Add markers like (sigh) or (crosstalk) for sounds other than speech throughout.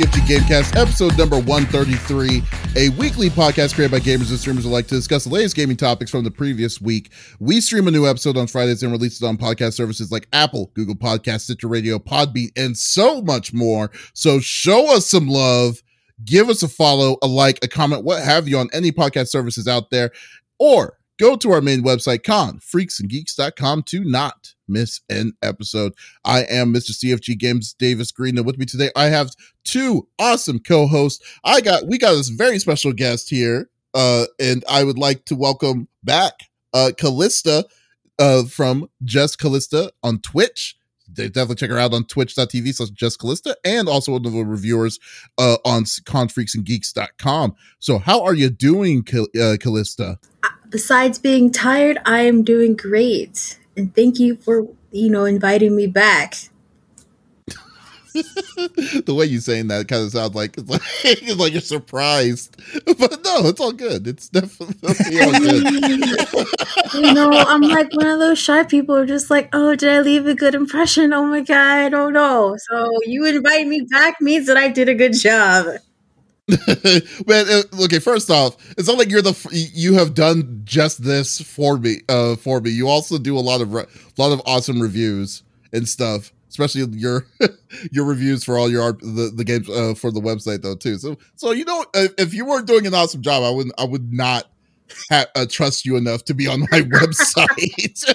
CFG Gamecast, episode number 133, a weekly podcast created by gamers and streamers alike to discuss the latest gaming topics from the previous week. We stream a new episode on Fridays and release it on podcast services like Apple, Google Podcasts, Stitcher Radio, Podbean, and so much more. So show us some love, give us a follow, a like, a comment, what have you on any podcast services out there, or go to our main website, confreaksandgeeks.com to not miss an episode. I am Mr. CFG Games Davies Green, and with me today I have two awesome co-hosts. I got we got this very special guest here, uh, and I would like to welcome back uh Callista uh from Just Callista on Twitch. Definitely check her out on twitch.tv slash just Callista and also one of the reviewers uh, on confreaksandgeeks.com. So, how are you doing, uh, Callista? Besides being tired, I am doing great and thank you for you know inviting me back. (laughs) the way you're saying that kind of sounds like it's like, (laughs) it's like you're surprised, (laughs) but no, it's all good. It's definitely all good. you know, I'm like one of those shy people who are just like, oh, did I leave a good impression? Oh my god, I don't know. So you invite me back means that I did a good job. (laughs) Man, uh, okay. First off, it's not like you're the you have done just this for me. Uh, for me, you also do a lot of a lot of awesome reviews and stuff. Especially your (laughs) your reviews for all your the, the games uh, for the website though too. So so you know if you weren't doing an awesome job, I wouldn't I would not ha- uh, trust you enough to be on my (laughs) website.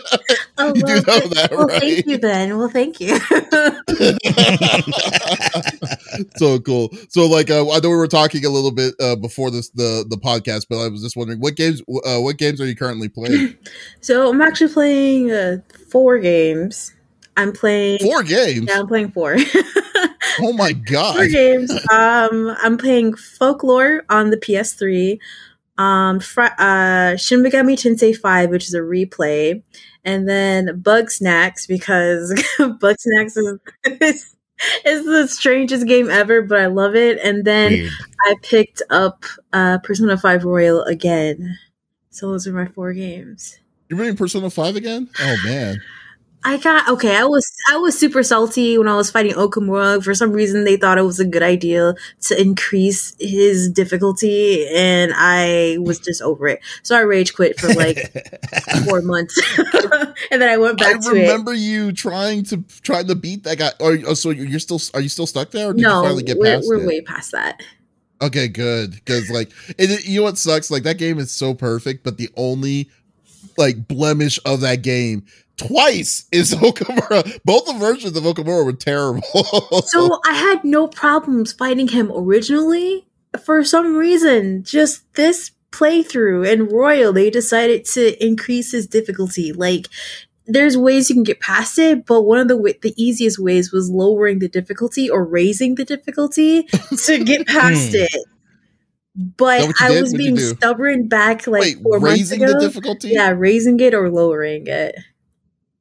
Oh, you well, do know that, well, right? Thank you, Ben. Well, thank you. (laughs) so cool. So, like, uh, I know we were talking a little bit uh, before this the the podcast, but I was just wondering what games uh, what games are you currently playing? (laughs) so, I'm actually playing uh, four games. I'm playing four games. Yeah, I'm playing four. (laughs) oh my god! Four games. Um, I'm playing Folklore on the PS3 um, fr- uh, Shin Megami Tensei 5, which is a replay, and then Bugsnax because (laughs) Bugsnax is, is, (laughs) is the strangest game ever, but I love it. And then Weird. I picked up uh, Persona 5 Royal again. So those are my four games. You're playing Persona 5 again? Oh man. I got okay. I was I was super salty when I was fighting Okumura. For some reason, they thought it was a good idea to increase his difficulty, and I was just over it. So I rage quit for like (laughs) four months, (laughs) and then I went back. I remember you trying to try to beat that guy. Or oh, so you're still are you still stuck there? Or did no, you finally get we're, past we're it? way past that. Okay, good. Because like, it, you know what sucks? Like that game is so perfect, but the only like blemish of that game twice is (laughs) Okumura. Both the versions of Okumura were terrible. (laughs) so I had no problems fighting him originally. For some reason, just this playthrough and Royal, they decided to increase his difficulty. Like, there's ways you can get past it, but one of the w- the easiest ways was lowering the difficulty or raising the difficulty (laughs) to get past hmm. it. But I was being stubborn back like Wait, four months ago. the difficulty? Yeah, raising it or lowering it.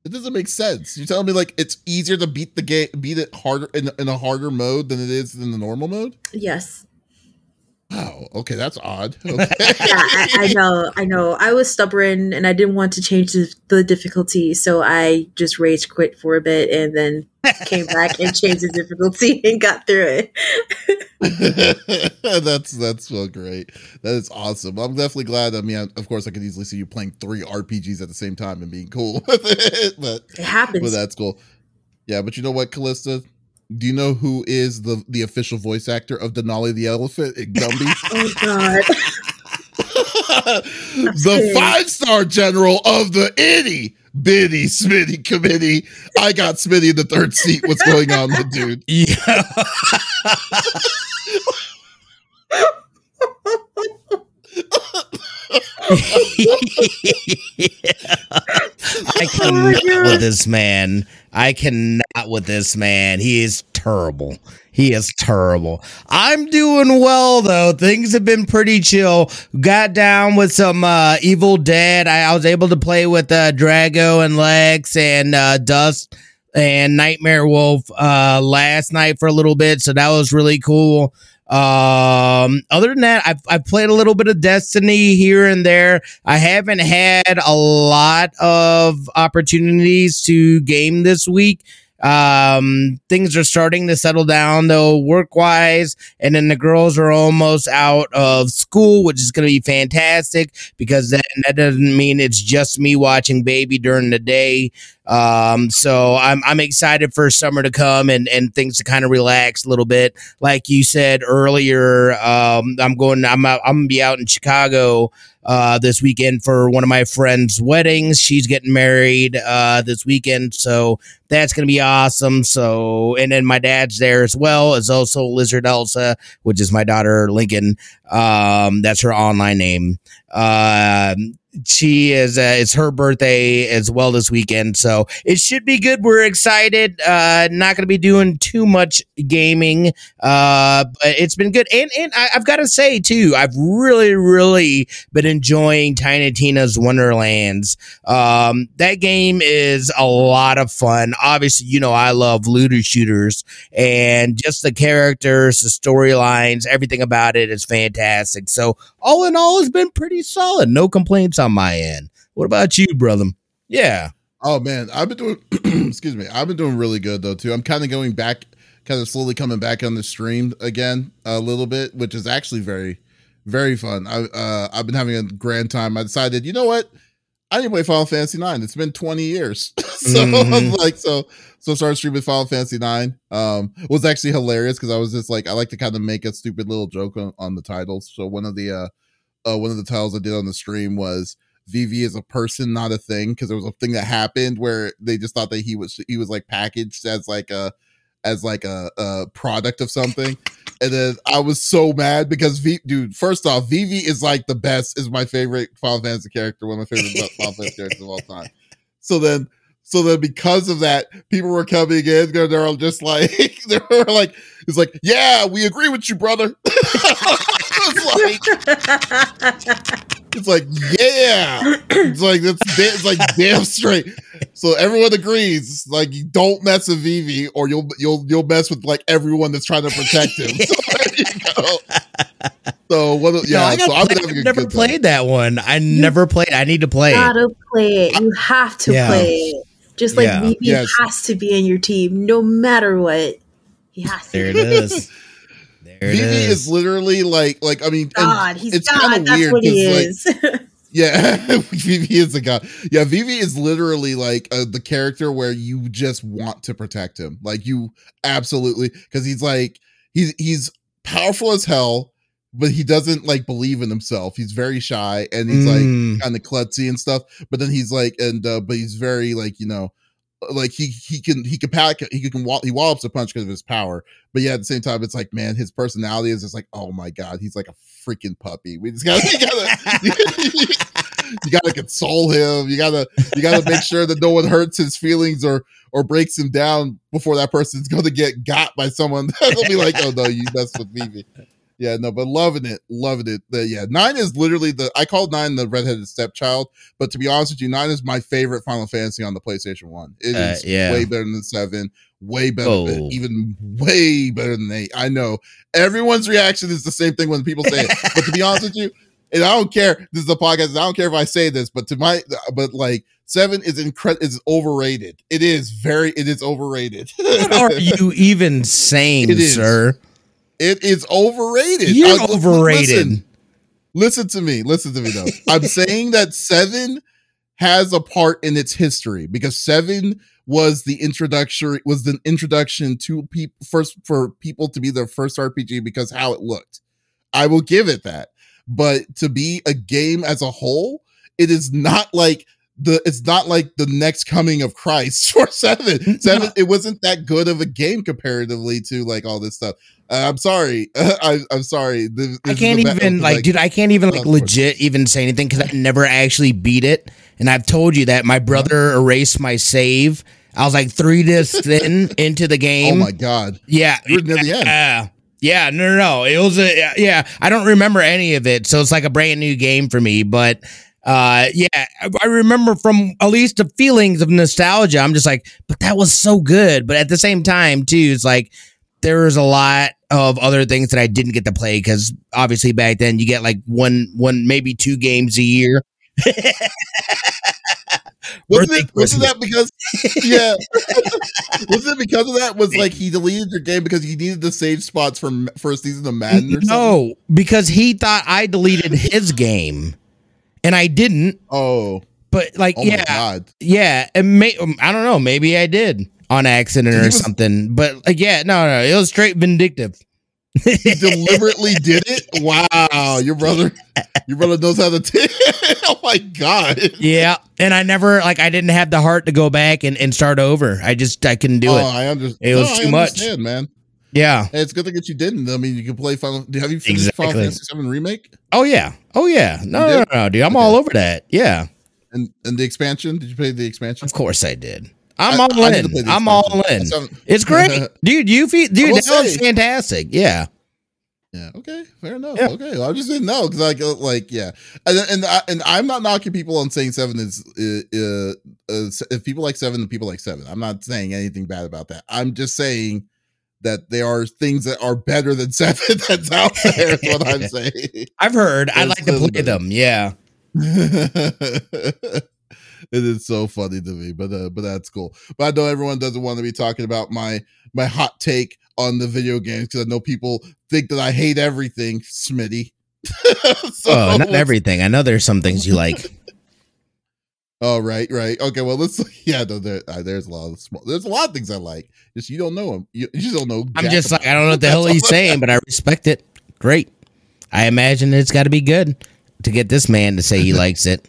It doesn't make sense. You're telling me like it's easier to beat the game, beat it harder in, in a harder mode than it is in the normal mode. Yes. Wow. Okay, that's odd. (laughs) Okay. yeah, I, I, know. I know. I was stubborn and I didn't want to change the, the difficulty, so I just rage quit for a bit and then came back and (laughs) changed the difficulty and got through it. (laughs) that's that's so great. That is awesome. I'm definitely glad. I mean, I, of course, I could easily see you playing three RPGs at the same time and being cool with it. But it happens. But that's cool. Yeah, but you know what, Callista? Do you know who is the the official voice actor of Denali the elephant in Gumby? (laughs) oh God. (laughs) the five star general of the itty bitty Smitty committee. I got Smitty in the third seat. What's going on, my dude? (laughs) Yeah. (laughs) I cannot oh with this man. I cannot with this man. He is terrible. He is terrible. I'm doing well though. Things have been pretty chill. Got down with some uh, Evil Dead. I, I was able to play with uh, Drago and Lex and uh, Dust and Nightmare Wolf uh, last night for a little bit, so that was really cool. Um, other than that, I've, I've played a little bit of Destiny here and there. I haven't had a lot of opportunities to game this week. Um, things are starting to settle down though, work wise, and then the girls are almost out of school, which is going to be fantastic because then that doesn't mean it's just me watching baby during the day. Um, so I'm I'm excited for summer to come and and things to kind of relax a little bit. Like you said earlier, um, I'm going. I'm I'm gonna be out in Chicago uh, this weekend for one of my friends' weddings. She's getting married uh, this weekend, so that's gonna be awesome. So, and then my dad's there as well as also Lizard Elsa, which is my daughter Lincoln. Um, that's her online name. Um, she is uh, it's her birthday as well this weekend so it should be good. We're excited uh not gonna be doing too much gaming uh but it's been good. And and I, have got to say too i've really really been enjoying tiny tina's wonderlands. Um that game is a lot of fun. Obviously you know i love looter shooters and just the characters the storylines everything about it is fantastic. So all in all has been pretty solid no complaints on my end. What about you, brother? Yeah. Oh man, I've been doing. (clears throat) excuse me, I've been doing really good though too. I'm kind of going back, kind of slowly coming back on the stream again a little bit, which is actually very, very fun. I uh, I've been having a grand time. I decided, you know what, I to play Final Fantasy Nine. It's been 20 years, (laughs) so mm-hmm. I'm (laughs) like, so so started streaming Final Fantasy Nine. Um, was actually hilarious because I was just like, I like to kind of make a stupid little joke on, on the titles. So one of the uh uh, one of the titles I did on the stream was Vivi is a person, not a thing, because there was a thing that happened where they just thought that he was he was like packaged as like a as like a, a product of something. And then I was so mad because V dude, first off, Vivi is like the best, is my favorite Final Fantasy character, one of my favorite Final (laughs) Fantasy characters of all time. So then so then because of that, people were coming in, they're all just like (laughs) they were like, it's like, yeah, we agree with you, brother. (laughs) it's like it's like, yeah. It's like that's it's like damn straight. So everyone agrees. Like you don't mess with Vivi, or you'll you'll you'll mess with like everyone that's trying to protect him. (laughs) So there you go. So what? Yeah. No, so I've, I've never played time. that one. I never played. I need to play. You gotta play it. You have to yeah. play it. Just like yeah. Vivi yes. has to be in your team, no matter what. He has to. There it is. (laughs) There it is. Vivi is. is. literally like like I mean God, he's it's kind of weird because like (laughs) yeah, (laughs) Vivi is a god. Yeah, Vivi is literally like uh, the character where you just want to protect him. Like you absolutely because he's like he's he's powerful as hell, but he doesn't like believe in himself. He's very shy and he's mm. like kind of klutzy and stuff. But then he's like and uh, but he's very like you know like he he can he can pack he can he wallops a punch because of his power but yeah at the same time it's like man his personality is just like oh my god he's like a freaking puppy. We just gotta (laughs) you gotta you gotta console him. You gotta you gotta make sure that no one hurts his feelings or or breaks him down before that person's gonna get got by someone. (laughs) That'll be like oh no you messed with me yeah, no, but loving it, loving it. The, yeah, nine is literally the I called nine the redheaded stepchild, but to be honest with you, nine is my favorite Final Fantasy on the PlayStation One. It uh, is yeah. way better than seven, way better, oh. even way better than eight. I know everyone's reaction is the same thing when people say it, but to be honest with you, and I don't care. This is a podcast. I don't care if I say this, but to my, but like seven is incredible. Is overrated. It is very. It is overrated. what are you even (laughs) saying, sir? It is overrated. You're I, overrated. Listen, listen to me. Listen to me though. (laughs) I'm saying that seven has a part in its history because seven was the introduction was the introduction to people first for people to be their first RPG because how it looked. I will give it that. But to be a game as a whole, it is not like the it's not like the next coming of Christ (laughs) for seven. Seven, it wasn't that good of a game comparatively to like all this stuff. Uh, I'm sorry. (laughs) I, am sorry. This, this I can't even like, like, dude. I can't even like legit even say anything because I never actually beat it. And I've told you that my brother erased my save. I was like three discs (laughs) in into the game. Oh my god! Yeah, You're near the end. Yeah, yeah. No, no, no. It was a yeah. I don't remember any of it, so it's like a brand new game for me. But uh yeah i remember from at least the feelings of nostalgia i'm just like but that was so good but at the same time too it's like there was a lot of other things that i didn't get to play because obviously back then you get like one one maybe two games a year (laughs) wasn't it, wasn't that because yeah (laughs) wasn't it because of that was like he deleted your game because he needed the save spots for for a season of Madden or something? No, because he thought I deleted his game, and I didn't. Oh, but like, oh yeah, god. yeah, and may, um, I don't know. Maybe I did on accident or was- something. But like, yeah, no, no, it was straight vindictive. He deliberately did it. Wow, your brother, your brother knows how to. T- (laughs) oh my god. Yeah, and I never like I didn't have the heart to go back and, and start over. I just I couldn't do oh, it. I understand. It was too much. man. Yeah. Hey, it's good thing that you didn't. I mean, you can play Final. Have you finished Exactly. Final Fantasy VII remake Oh yeah. Oh yeah. No, no, no, no, dude. I'm Okay. all over that. Yeah. and and the expansion? Did you play the expansion? Of course I did. I'm I- all I need to play in. I'm all in. I It's great, (laughs) dude. You feel, I dude. That say- fantastic. Yeah. Yeah. Okay. Fair enough. Yeah. Okay. Well, I just didn't know because like uh, like yeah, and and I, and I'm not knocking people on saying seven is uh, uh, uh if people like seven, then people like seven. I'm not saying anything bad about that. I'm just saying that there are things that are better than (laughs) seven that's out there. Is what I'm (laughs) saying. I've heard. I'd like to play better. them. Yeah. It is so funny to me, but uh, but that's cool. But I know everyone doesn't want to be talking about my my hot take on the video games because I know people think that I hate everything, Smitty. (laughs) so, oh, not everything. I know there's some things you like. (laughs) Oh, right, right. Okay, well, let's. (laughs) Yeah, no, there, uh, there's a lot of small. There's a lot of things I like. Just you don't know them. You, you just don't know. I'm just like I don't know what the hell he's saying, but I respect it. Great. I imagine it's got to be good to get this man to say he likes it.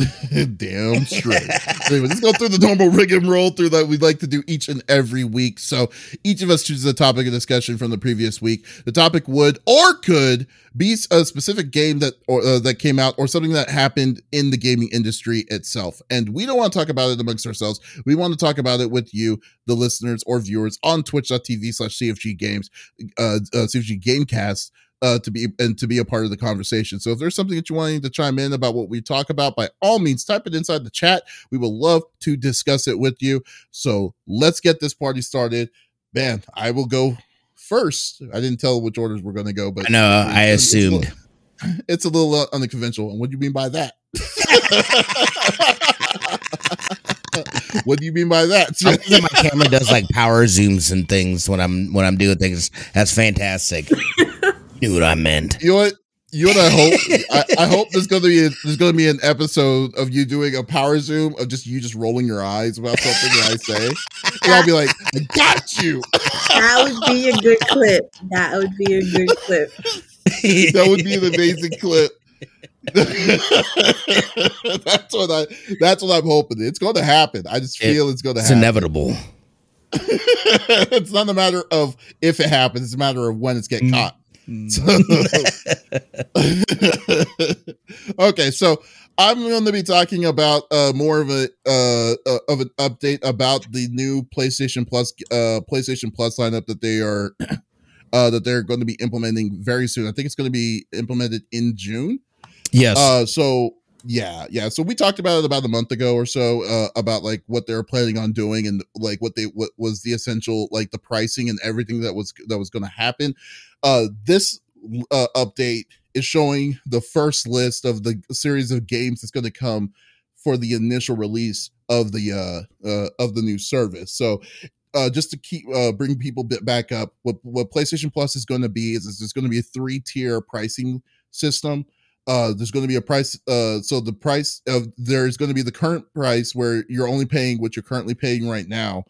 (laughs) Damn straight. Anyway, let's go through the normal rig and roll through that we like to do each and every week. So each of us chooses a topic of discussion from the previous week. The topic would or could be a specific game that or uh, that came out or something that happened in the gaming industry itself. And we don't want to talk about it amongst ourselves. We want to talk about it with you, the listeners or viewers on twitch.tv slash CFG games, uh, uh CFG Gamecast uh, to be and to be a part of the conversation. So if there's something that you wanting to chime in about what we talk about, by all means, type it inside the chat. We would love to discuss it with you. So let's get this party started. Man, I will go first. I didn't tell which orders we're going to go, but I know. I it's a little- it's a little uh, unconventional. And what do you mean by that? (laughs) what do you mean by that? I love that my camera does like power zooms and things when I'm when I'm doing things. That's fantastic. (laughs) Knew what I meant. You know what? You know what I hope? (laughs) I, I hope there's gonna be a, there's gonna be an episode of you doing a power zoom of just you just rolling your eyes about something that I say, and I'll be like, "I got you." That would be a good clip. That would be a good clip. (laughs) That would be an amazing clip. (laughs) that's what I. That's what I'm hoping. It's going to happen. I just It- feel it's going to happen. It's happen. inevitable. it's not a matter of if it happens. It's a matter of when it's getting Mm. caught. (laughs) okay, so I'm going to be talking about uh, more of a uh, uh, of an update about the new PlayStation Plus uh, PlayStation Plus lineup that they are (clears throat) uh, that they're going to be implementing very soon. I think it's going to be implemented in June. Yes. Uh, so yeah, yeah. So we talked about it about a month ago or so uh, about like what they're planning on doing and like what they what was the essential like the pricing and everything that was that was going to happen. Uh, this uh, update is showing the first list of the series of games that's going to come for the initial release of the uh, uh of the new service. So uh, just to keep uh, bring people bit back up, what what PlayStation Plus is going to be is, it's going to be a three tier pricing system. Uh, there's going to be a price. Uh, so the price of there's going to be the current price where you're only paying what you're currently paying right now,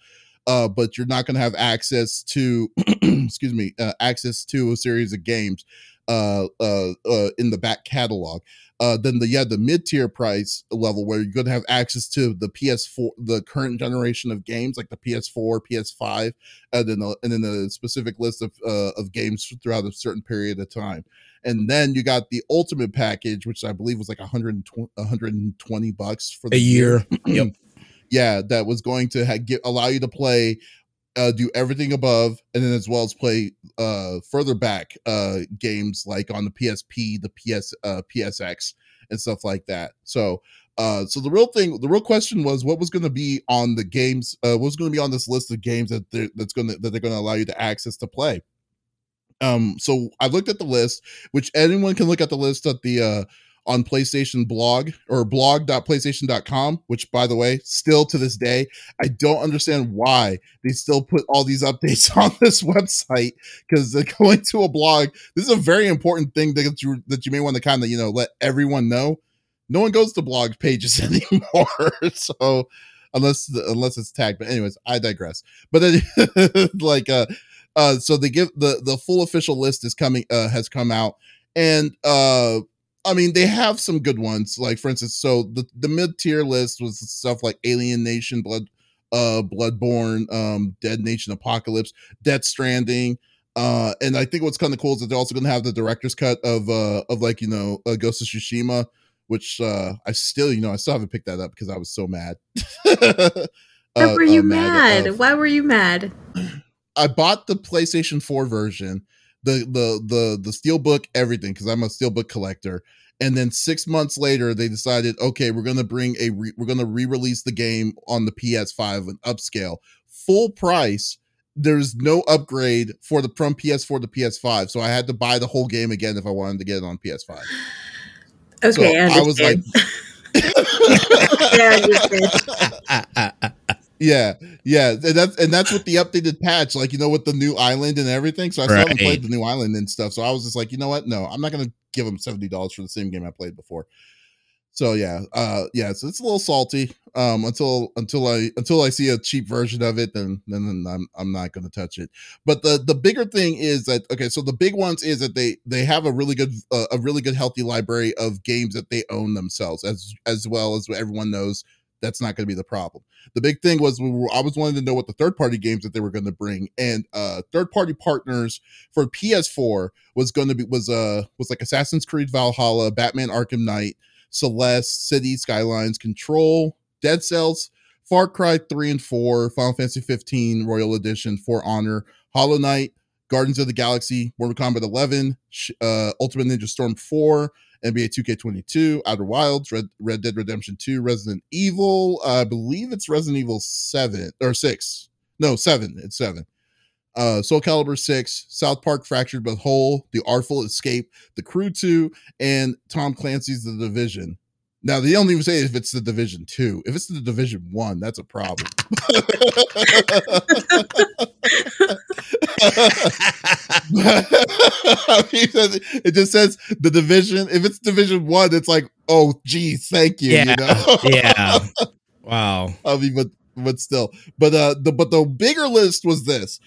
uh, but you're not going to have access to, (clears throat) excuse me, uh, access to a series of games, uh, uh, uh, in the back catalog. Uh, then the yeah the mid tier price level where you're going to have access to the PS4, the current generation of games like the PS4, PS5, and then a, and then a specific list of uh, of games throughout a certain period of time. And then you got the ultimate package, which I believe was like 120, 120 bucks for the a year. (clears throat) yep. yeah, that was going to ha- get, allow you to play, uh, do everything above, and then as well as play uh, further back uh, games like on the PSP, the PS, uh, PSX, and stuff like that. So, uh, so the real thing, the real question was, what was going to be on the games? Uh, what was going to be on this list of games that they're, that's going to that they're going to allow you to access to play? Um, so I looked at the list, which anyone can look at the list at the uh on PlayStation blog or blog.playstation.com, which by the way, still to this day, I don't understand why they still put all these (laughs) updates on this website because they're (laughs) going to a blog. This is a very important thing that you that you may want to kind of, you know, let everyone know. No one goes to blog pages (laughs) anymore. so unless unless it's tagged. But anyways, I digress. But then like uh uh so they give the the full official list is coming uh has come out and uh I mean, they have some good ones. Like, for instance, so the, the mid tier list was stuff like Alienation, Blood, uh, Bloodborne, um, Dead Nation Apocalypse, Death Stranding. Uh, and I think what's kind of cool is that they're also going to have the director's cut of, uh, of like, you know, uh, Ghost of Tsushima, which, uh, I still, you know, I still haven't picked that up because I was so mad. (laughs) Why uh, were you uh, mad? mad? Why were you mad? I bought the PlayStation 4 version the the the the steelbook everything because i'm a steelbook collector. And then six months later they decided okay we're gonna bring a re- we're gonna re-release the game on the ps5 and upscale. Full price. There's no upgrade for the from ps4 to ps5 so i had to buy the whole game again if i wanted to get it on ps5 okay so I, I was like yeah, (laughs) (laughs) (laughs) yeah, yeah, and that's and that's with the updated patch, like you know, with the new island and everything. So I still haven't played the new island and stuff. So I was just like, you know what? No, I'm not gonna give them seventy dollars for the same game I played before. So yeah, uh, yeah, so it's a little salty. Um, until until I until I see a cheap version of it, then then I'm I'm not gonna touch it. But the the bigger thing is that okay, so the big ones is that they they have a really good uh, a really good healthy library of games that they own themselves, as as well as everyone knows that's not going to be the problem. The big thing was we were, I was wanting to know what the third party games that they were going to bring, and uh, third party partners for PS4 was going to be was uh was like Assassin's Creed Valhalla, Batman Arkham Knight, Celeste, City Skylines, Control, Dead Cells, Far Cry 3 and 4, Final Fantasy 15 Royal Edition, For Honor, Hollow Knight, Guardians of the Galaxy, Mortal Kombat 11, uh, Ultimate Ninja Storm 4, NBA 2K22, Outer Wilds, Red, Red Dead Redemption 2, Resident Evil. Uh, I believe it's Resident Evil 7 or 6. No, 7. It's 7. Uh, Soul Calibur 6, South Park Fractured But Whole, The Artful Escape, The Crew 2, and Tom Clancy's The Division. Now they don't even say if it's the Division Two. If it's the Division One, that's a problem. (laughs) (laughs) it just says the division. If it's Division One, it's like, oh, geez, thank you. Yeah, you know? (laughs) yeah. Wow. I mean, but but still, but uh, the but the bigger list was this.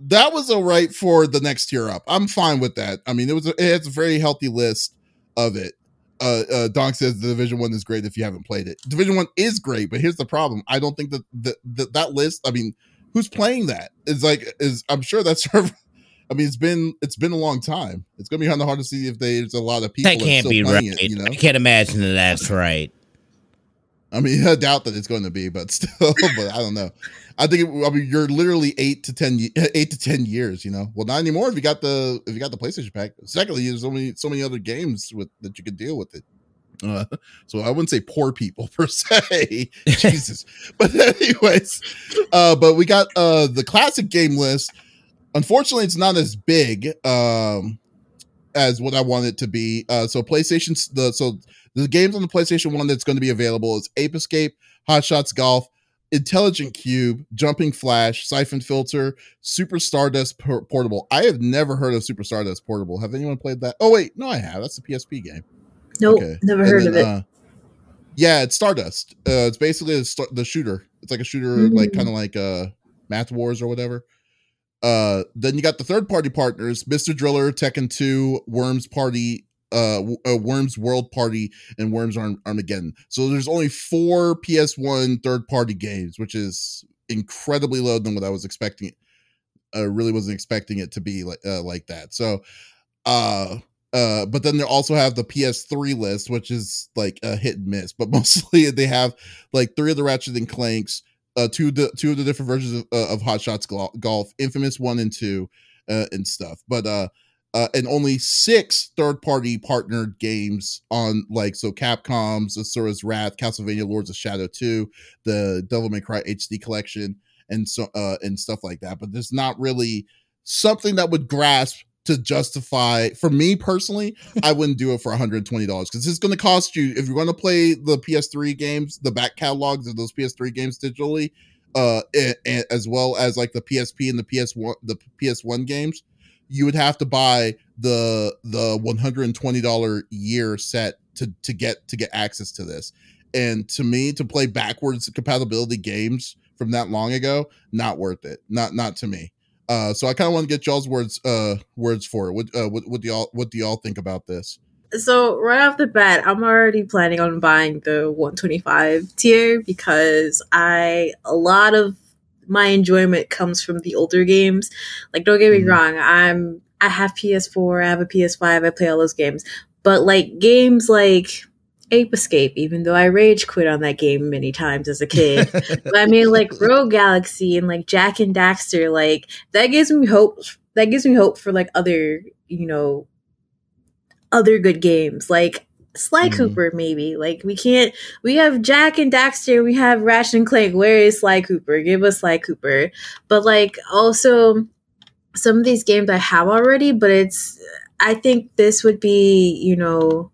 That was all right for the next tier up. I'm fine with that. I mean, it was a, it has a very healthy list of it uh, uh Donk says the Division One is great if you haven't played it. Division One is great, but here's the problem: I don't think that that that, that list. I mean, who's playing that? Is like is I'm sure that's. (laughs) I mean, it's been it's been a long time. It's gonna be kind of hard to see if there's a lot of people that can't be right. It, you know? I can't imagine that that's (laughs) right. I mean, I doubt that it's going to be, but (laughs) still, but I don't know. I think it, I mean you're literally eight to ten eight to ten years. You know, well not anymore if you got the if you got the PlayStation pack. Secondly, there's so many so many other games with that you could deal with it. Uh, (laughs) so I wouldn't say poor people (laughs) per se, Jesus. But anyways, uh, but we got uh the classic game list. Unfortunately, it's not as big um as what I want it to be. Uh, so PlayStation the so the games on the PlayStation One that's going to be available is Ape Escape, Hot Shots Golf, Intelligent Qube, Jumping Flash, Siphon Filter, Super Stardust Portable. I have never heard of Super Stardust Portable. Have anyone played that? Oh wait, no, I have. That's a PSP game. Nope, okay. never heard then, of it. Uh, yeah, it's Stardust. Uh, it's basically the shooter. It's like a shooter, mm-hmm. like kind of like uh, Math Wars or whatever. Uh, then you got the third party partners: Mr. Driller, Tekken 2, Worms Party, uh, uh, Worms World Party and Worms Arm- Armageddon. So there's only four PS1 third party games, which is incredibly low than what I was expecting. I really wasn't expecting it to be like uh, like that. So, uh, uh, but then they also have the PS3 list, which is like a hit and miss. But (laughs) mostly they have like three of the Ratchet and Clanks, uh, two of the two of the different versions of, uh, of Hot Shots Golf, Infamous one and two, uh, and stuff. But uh, uh, and only six third-party partnered games on like so Capcom's Asura's Wrath, Castlevania Lords of Shadow 2, the Devil May Cry HD collection, and so uh and stuff like that. But there's not really something that would grasp to justify for me personally (laughs) i wouldn't do it for $120 because it's going to cost you if you're going to play the ps3 games the back catalogs of those ps3 games digitally uh and, and as well as like the psp and the ps1 the ps1 games you would have to buy the the $120 year set to to get to get access to this. And to me to play backwards compatibility games from that long ago not worth it not not to me uh, so I kind of want to get y'all's words uh, words for it. What, uh, what what do y'all what do y'all think about this? So right off the bat, I'm already planning on buying the 125 tier because I a lot of my enjoyment comes from the older games. Like don't get me mm-hmm. wrong, I'm I have PS4, I have a PS5, I play all those games. But like games like Ape Escape, even though I rage quit on that game many times as a kid. (laughs) but I mean, like Rogue Galaxy and like Jak and Daxter, like that gives me hope. That gives me hope for like other, you know, other good games like Sly mm. Cooper. Maybe like we can't. We have Jak and Daxter. We have Ratchet and Clank. Where is Sly Cooper? Give us Sly Cooper. But like also some of these games I have already, but it's. I think this would be, you know,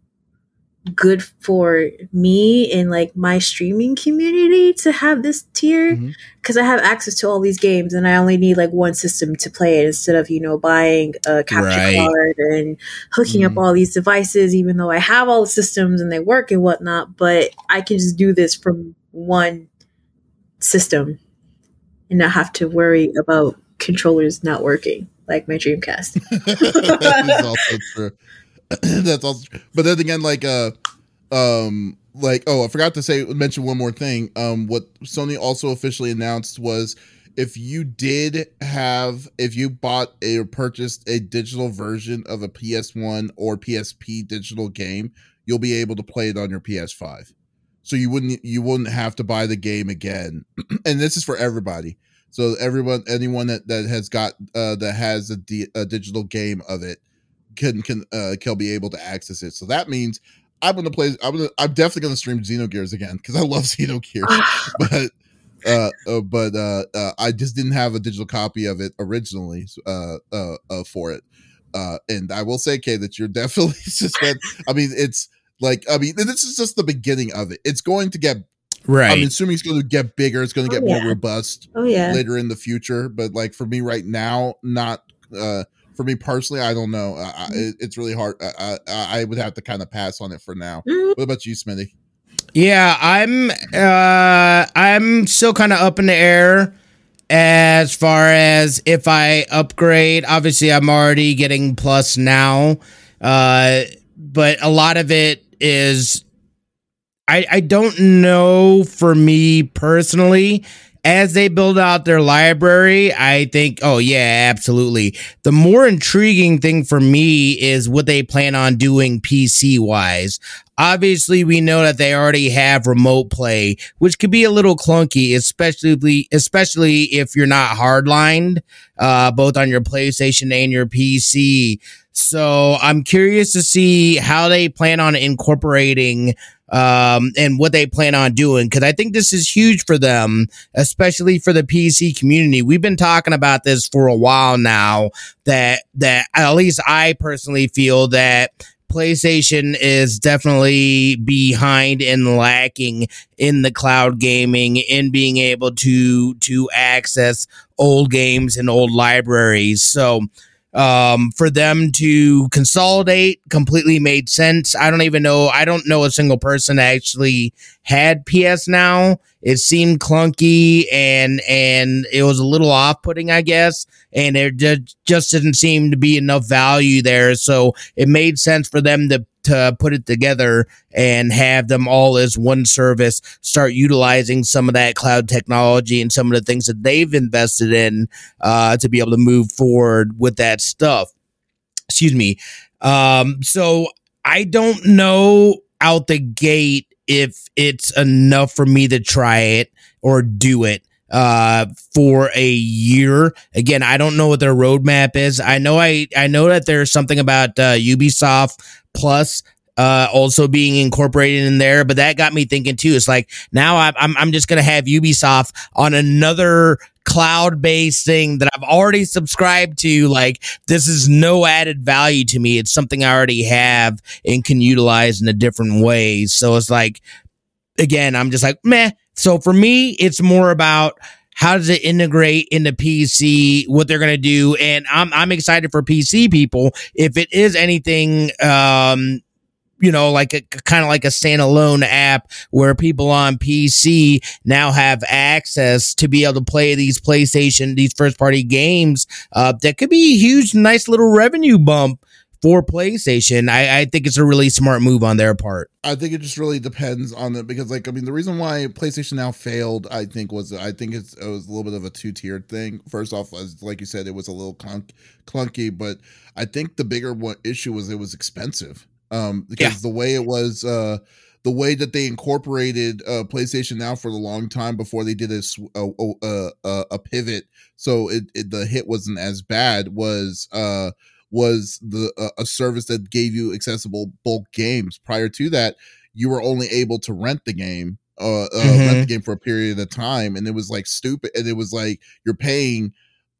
good for me and like my streaming community to have this tier because mm-hmm. I have access to all these games and I only need like one system to play it instead of you know buying a capture right. card and hooking mm-hmm. up all these devices even though I have all the systems and they work and whatnot but I can just do this from one system and not have to worry about controllers not working like my Dreamcast. (laughs) (clears throat) That's also but then again like uh um like oh i forgot to say mention one more thing. Um what sony also officially announced was if you did have if you bought a, or purchased a digital version of a ps1 or psp digital game you'll be able to play it on your ps5 so you wouldn't you wouldn't have to buy the game again. (clears throat) And this is for everybody. So everyone anyone that that has got uh that has a digital game of it can can uh can be able to access it. So that means I'm gonna play. I'm gonna. I'm definitely gonna stream Xenogears again because I love (laughs) Xenogears. (laughs) but uh, uh, but uh, uh, I just didn't have a digital copy of it originally uh, uh, uh for it. Uh, and I will say, Kay, that you're (laughs) definitely suspend. I mean, it's like I mean, this is just the beginning of it. It's going to get right. I'm assuming it's going to get bigger. It's going to oh, get yeah. more robust. Oh yeah. Later in the future, but like for me right now, not. uh for me personally, I don't know. I, mm. it's really hard. I, I, I, would have to kind of pass on it for now. Mm. What about you, Smitty? Yeah, I'm. Uh, I'm still kind of up in the air as far as if I upgrade. Obviously, I'm already getting plus now, uh, but a lot of it is. I, I don't know for me personally as they build out their library, I think, oh, yeah, absolutely. The more intriguing thing for me is what they plan on doing PC wise. Obviously, we know that they already have remote play, which could be a little clunky, especially especially if you're not hardlined, uh, both on your PlayStation and your PC. So I'm curious to see how they plan on incorporating um, and what they plan on doing because I think this is huge for them, especially for the PC community. We've been talking about this for a while now. That that at least I personally feel that PlayStation is definitely behind and lacking in the cloud gaming in being able to to access old games and old libraries. So um, for them to consolidate completely made sense. I don't even know. I don't know a single person that actually had PS Now. It seemed clunky and and it was a little off putting, I guess. And there just didn't seem to be enough value there. So it made sense for them to to put it together and have them all as one service start utilizing some of that cloud technology and some of the things that they've invested in uh, to be able to move forward with that stuff. Excuse me. Um, so I don't know out the gate if it's enough for me to try it or do it uh for a year again i don't know what their roadmap is i know i i know that there's something about uh ubisoft plus uh, also being incorporated in there. But that got me thinking too. It's like now I'm I'm, just gonna have Ubisoft on another cloud based thing that I've already subscribed to. Like, this is no added value to me. It's something I already have and can utilize in a different way. So it's like, again, I'm just like, meh. So for me, it's more about how does it integrate into PC, what they're going to do. And I'm, I'm excited for PC people. If it is anything, um, you know, like a kind of like a standalone app where people on PC now have access to be able to play these PlayStation, these first party games. Uh, that could be a huge, nice little revenue bump for PlayStation. I, I think it's a really smart move on their part. I think it just really depends on it because, like, I mean, the reason why PlayStation Now failed, I think, was I think it was a little bit of a two tiered thing. First off, as like you said, it was a little clunk, clunky, but I think the bigger issue was it was expensive um, because yeah. the way it was, uh, the way that they incorporated uh, PlayStation Now for a long time before they did a a, a, a pivot, so it, it, the hit wasn't as bad. Was uh, was the uh, a service that gave you accessible bulk games. Prior to that, you were only able to rent the game, uh, uh mm-hmm. rent the mm-hmm. game for a period of time, and it was like stupid. And it was like you're paying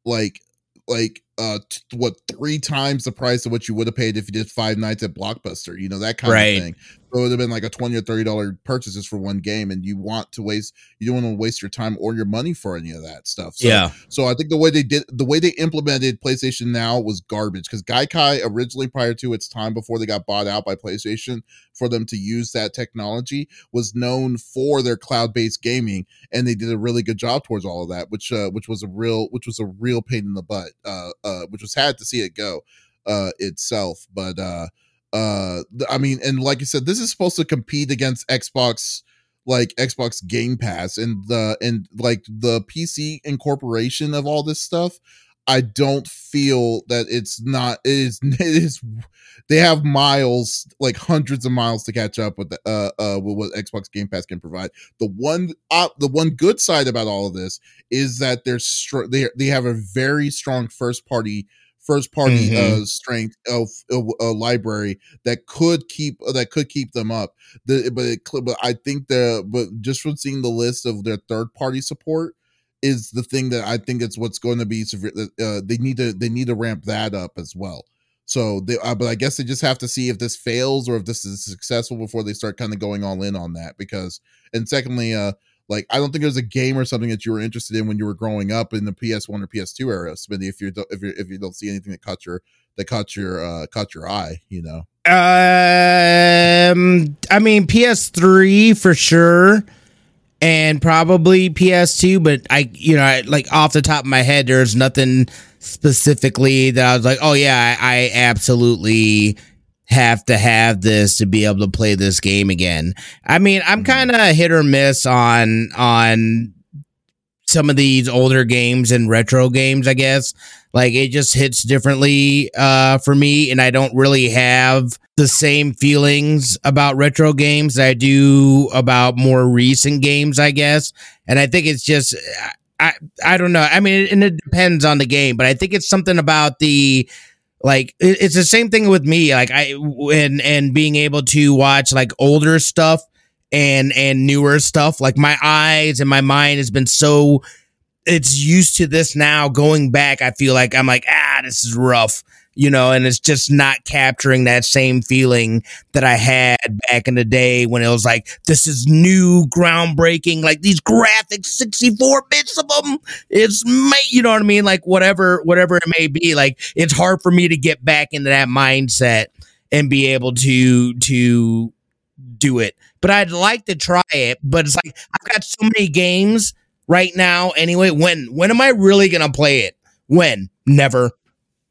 like like uh t- what three times the price of what you would have paid if you did five nights at blockbuster you know that kind right. of thing. So it would have been like a 20 or 30 dollar purchases for one game and you want to waste you don't want to waste your time or your money for any of that stuff. So, yeah. so i think the way they did the way they implemented playstation now was garbage because gaikai originally prior to its time before they got bought out by playstation for them to use that technology was known for their cloud-based gaming and they did a really good job towards all of that which uh which was a real which was a real pain in the butt uh uh which was sad to see it go uh itself but uh uh i mean and like you said this is supposed to compete against xbox like xbox game pass and the and like the pc incorporation of all this stuff i don't feel that it's not it is (laughs) it is they have miles like hundreds of miles to catch up with the, uh uh with what xbox game pass can provide the one uh, the one good side about all of this is that they're str- they, they have a very strong first party first party mm-hmm. uh, strength of, a library that could keep uh, that could keep them up. The, but it, but I think the but just from seeing the list of their third party support is the thing that I think it's what's going to be severe. Uh, they need to they need to ramp that up as well. So they, uh, but I guess they just have to see if this fails or if this is successful before they start kind of going all in on that. Because and secondly, uh, like I don't think there's a game or something that you were interested in when you were growing up in the PS1 or PS2 era, Smitty. If you if you if you don't see anything that caught your that caught your uh caught your eye, you know. Um, I mean PS3 for sure, and probably PS2. But I, you know, I, like off the top of my head, there's nothing specifically that I was like, oh yeah, I, I absolutely have to have this to be able to play this game again. I mean, I'm mm-hmm. kind of hit or miss on on some of these older games and retro games, I guess. Like it just hits differently uh for me and I don't really have the same feelings about retro games that I do about more recent games, I guess. And I think it's just I I don't know. I mean, and it depends on the game, but I think it's something about the like it's the same thing with me like i and and being able to watch like older stuff and and newer stuff like my eyes and my mind has been so it's used to this now going back i feel like i'm like ah this is rough you know, and it's just not capturing that same feeling that I had back in the day when it was like, this is new, groundbreaking, like these graphics, 64 bits of them. It's, mate, you know what I mean? Like whatever, whatever it may be, like it's hard for me to get back into that mindset and be able to, to do it. But I'd like to try it, but it's like, I've got so many games right now anyway. When, when am I really going to play it? When? Never.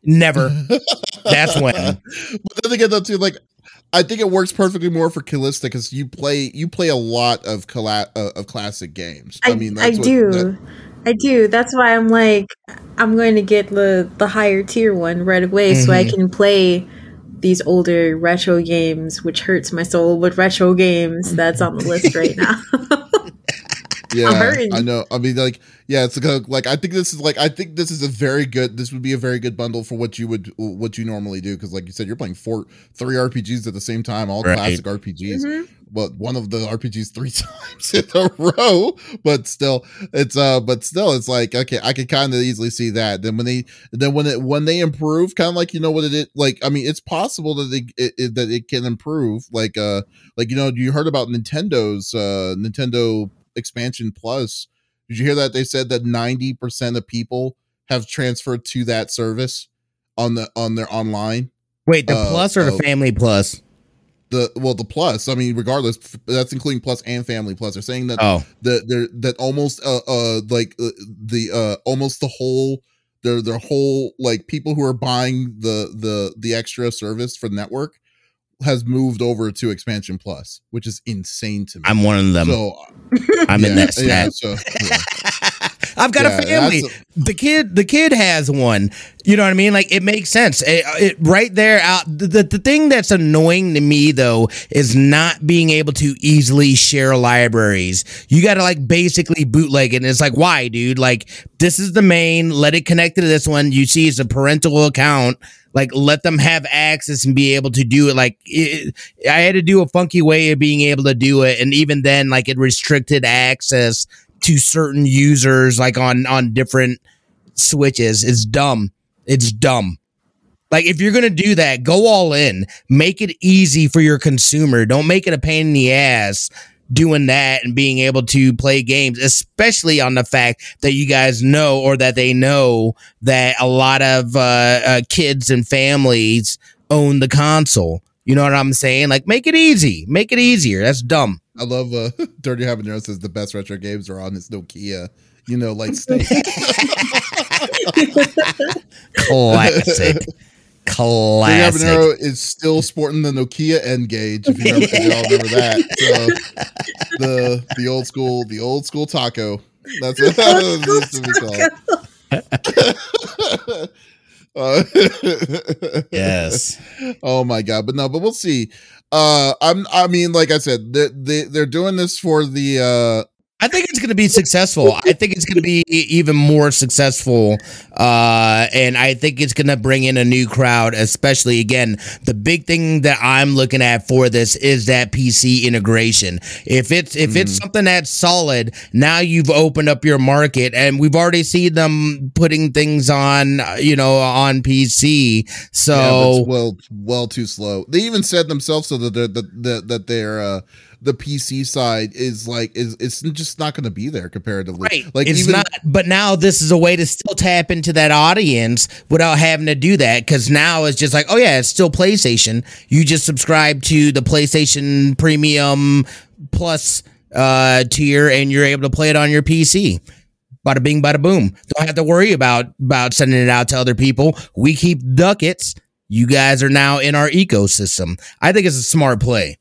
Never. (laughs) That's when. But then again, though, too, like I think it works perfectly more for Callista because you play you play a lot of colla- uh, of classic games. I, I mean, I do, that- I do. That's why I'm like, I'm going to get the the higher tier one right away, mm-hmm. so I mm-hmm. can play these older retro games, which hurts my soul. But retro games, that's on the list right (laughs) now. (laughs) yeah, I know. I mean, like, yeah, it's like, like I think this is like I think this is a very good. This would be a very good bundle for what you would what you normally do because, like you said, you're playing four three RPGs at the same time, all right. classic RPGs. Mm-hmm. But one of the RPGs three (laughs) times in a row, but still, it's uh, but still, it's like okay, I could kind of easily see that. Then when they, then when it when they improve, kind of like you know what it is, like I mean, it's possible that they it, it, that it can improve, like uh, like you know, you heard about Nintendo's uh Nintendo expansion plus. Did you hear that they said that 90% of people have transferred to that service on the on their online? Wait the uh, plus or the uh, family plus? The well the plus i mean regardless that's including plus and family plus. They're saying that oh. that they're that almost uh uh like uh, the uh almost the whole their their whole like people who are buying the the the extra service for the network has moved over to expansion plus which is insane to me i'm one of them so (laughs) i'm yeah, in that stat. Yeah, so, (laughs) yeah. I've got a family. A- the kid, the kid has one. You know what I mean? Like it makes sense. It, it, right there out. The, the thing that's annoying to me though is not being able to easily share libraries. You got to like basically bootleg it. And it's like, why, dude? Like this is the main. Let it connect to this one. You see, it's a parental account like let them have access and be able to do it like it, i had to do a funky way of being able to do it and even then like it restricted access to certain users like on on different switches It's dumb. It's dumb. Like if you're gonna do that, go all in. Make it easy for your consumer. Don't make it a pain in the ass doing that and being able to play games, especially on the fact that you guys know or that they know that a lot of uh, uh, kids and families own the console. You know what I'm saying? Like, make it easy. Make it easier. That's dumb. I love uh (laughs) Dirty Habanero says the best retro games are on this Nokia, you know, like (laughs) (laughs) Classic. Classic. Dirty Habanero is still sporting the Nokia N-Gage, if you, all (laughs) remember that. So the the old school, the old school taco. That's what it (laughs) used to be called. (laughs) Uh, yes. Oh my god, but no, but we'll see. Uh, I'm. I mean, like I said, they, they they're doing this for the uh I think it's going to be successful. I think it's going to be even more successful. Uh, and I think it's going to bring in a new crowd, especially again, the big thing that I'm looking at for this is that PC integration. If it's, if mm. it's something that's solid, now you've opened up your market and we've already seen them putting things on, you know, on PC. So, yeah, well, well, too slow. They even said themselves so that they're, that, that they're, uh, the PC side is like is it's just not going to be there comparatively. Right. Like it's even, not. But now this is a way to still tap into that audience without having to do that because now it's just like, oh yeah, it's still PlayStation. You just subscribe to the PlayStation Premium Plus uh, tier, and you're able to play it on your PC. Bada bing, bada boom. Don't have to worry about about sending it out to other people. We keep ducats. You guys are now in our ecosystem. I think it's a smart play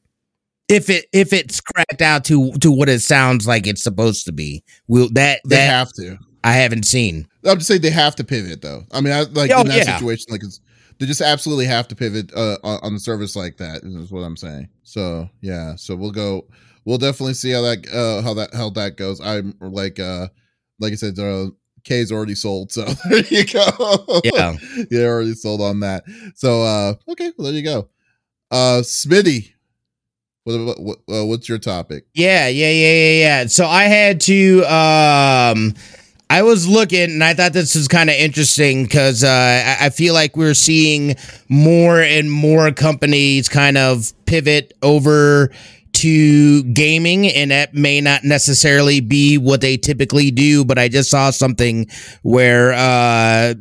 if it if it's cracked out to to what it sounds like it's supposed to be will that they that have to i haven't seen i'm just saying they have to pivot though i mean I, like oh, in that yeah. situation like it's they just absolutely have to pivot uh, on, the service like that is what i'm saying so yeah so we'll go we'll definitely see how that uh how that how that goes i'm like uh like i said uh K's already sold, so (laughs) there you go. Yeah, (laughs) yeah, already sold on that. So uh okay, well, there you go. Uh Smitty, what, what uh, what's your topic? Yeah, yeah, yeah, yeah, yeah. So I had to um I was looking and I thought this was kind of interesting because uh, I, I feel like we're seeing more and more companies kind of pivot over to gaming, and that may not necessarily be what they typically do. But I just saw something where uh,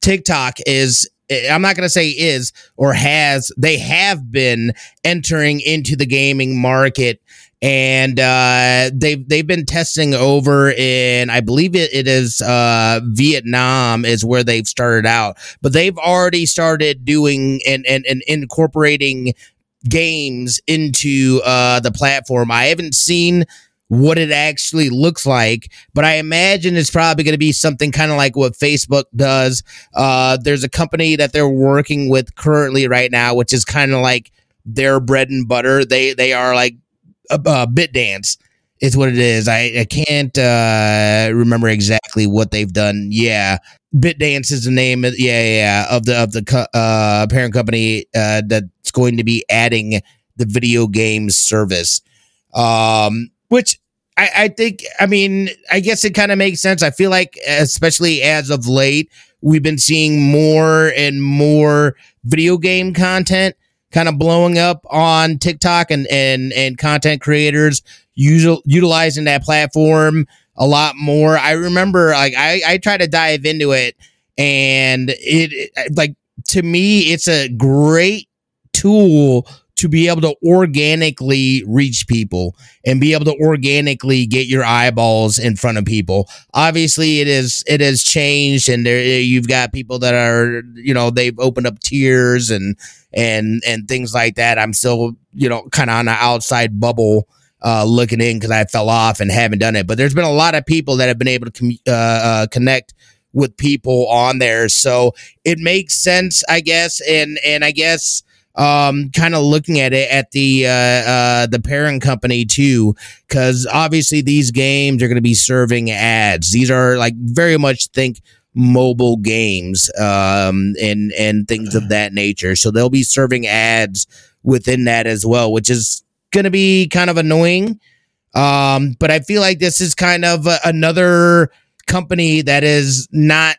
TikTok is I'm not going to say is or has, they have been entering into the gaming market and uh, they've they've been testing over in I believe it, it is uh, Vietnam is where they've started out, but they've already started doing and and, and incorporating games into uh, the platform. I haven't seen what it actually looks like. But I imagine it's probably going to be something kind of like what Facebook does. Uh, there's a company that they're working with currently right now, which is kind of like their bread and butter. They they are like a, a ByteDance is what it is. I, I can't uh, remember exactly what they've done. Yeah, ByteDance is the name. Of, yeah, yeah, of the of the uh, parent company uh, that's going to be adding the video game service. Um, which I, I think, I mean, I guess it kind of makes sense. I feel like, especially as of late, we've been seeing more and more video game content kind of blowing up on TikTok and and and content creators usual, utilizing that platform a lot more. I remember like I I try to dive into it and it, it like to me it's a great tool to be able to organically reach people and be able to organically get your eyeballs in front of people. Obviously, it is it has changed, and there you've got people that are you know they've opened up tiers and and and things like that. I'm still you know kind of on the outside bubble. Uh, looking in because I fell off and haven't done it, but there's been a lot of people that have been able to com- uh, uh, connect with people on there, so it makes sense, I guess. And and I guess um, kind of looking at it at the uh, uh, the parent company too, because obviously these games are going to be serving ads. These are like very much think mobile games um, and and things of that nature. So they'll be serving ads within that as well, which is going to be kind of annoying. Um, but I feel like this is kind of a, another company that is not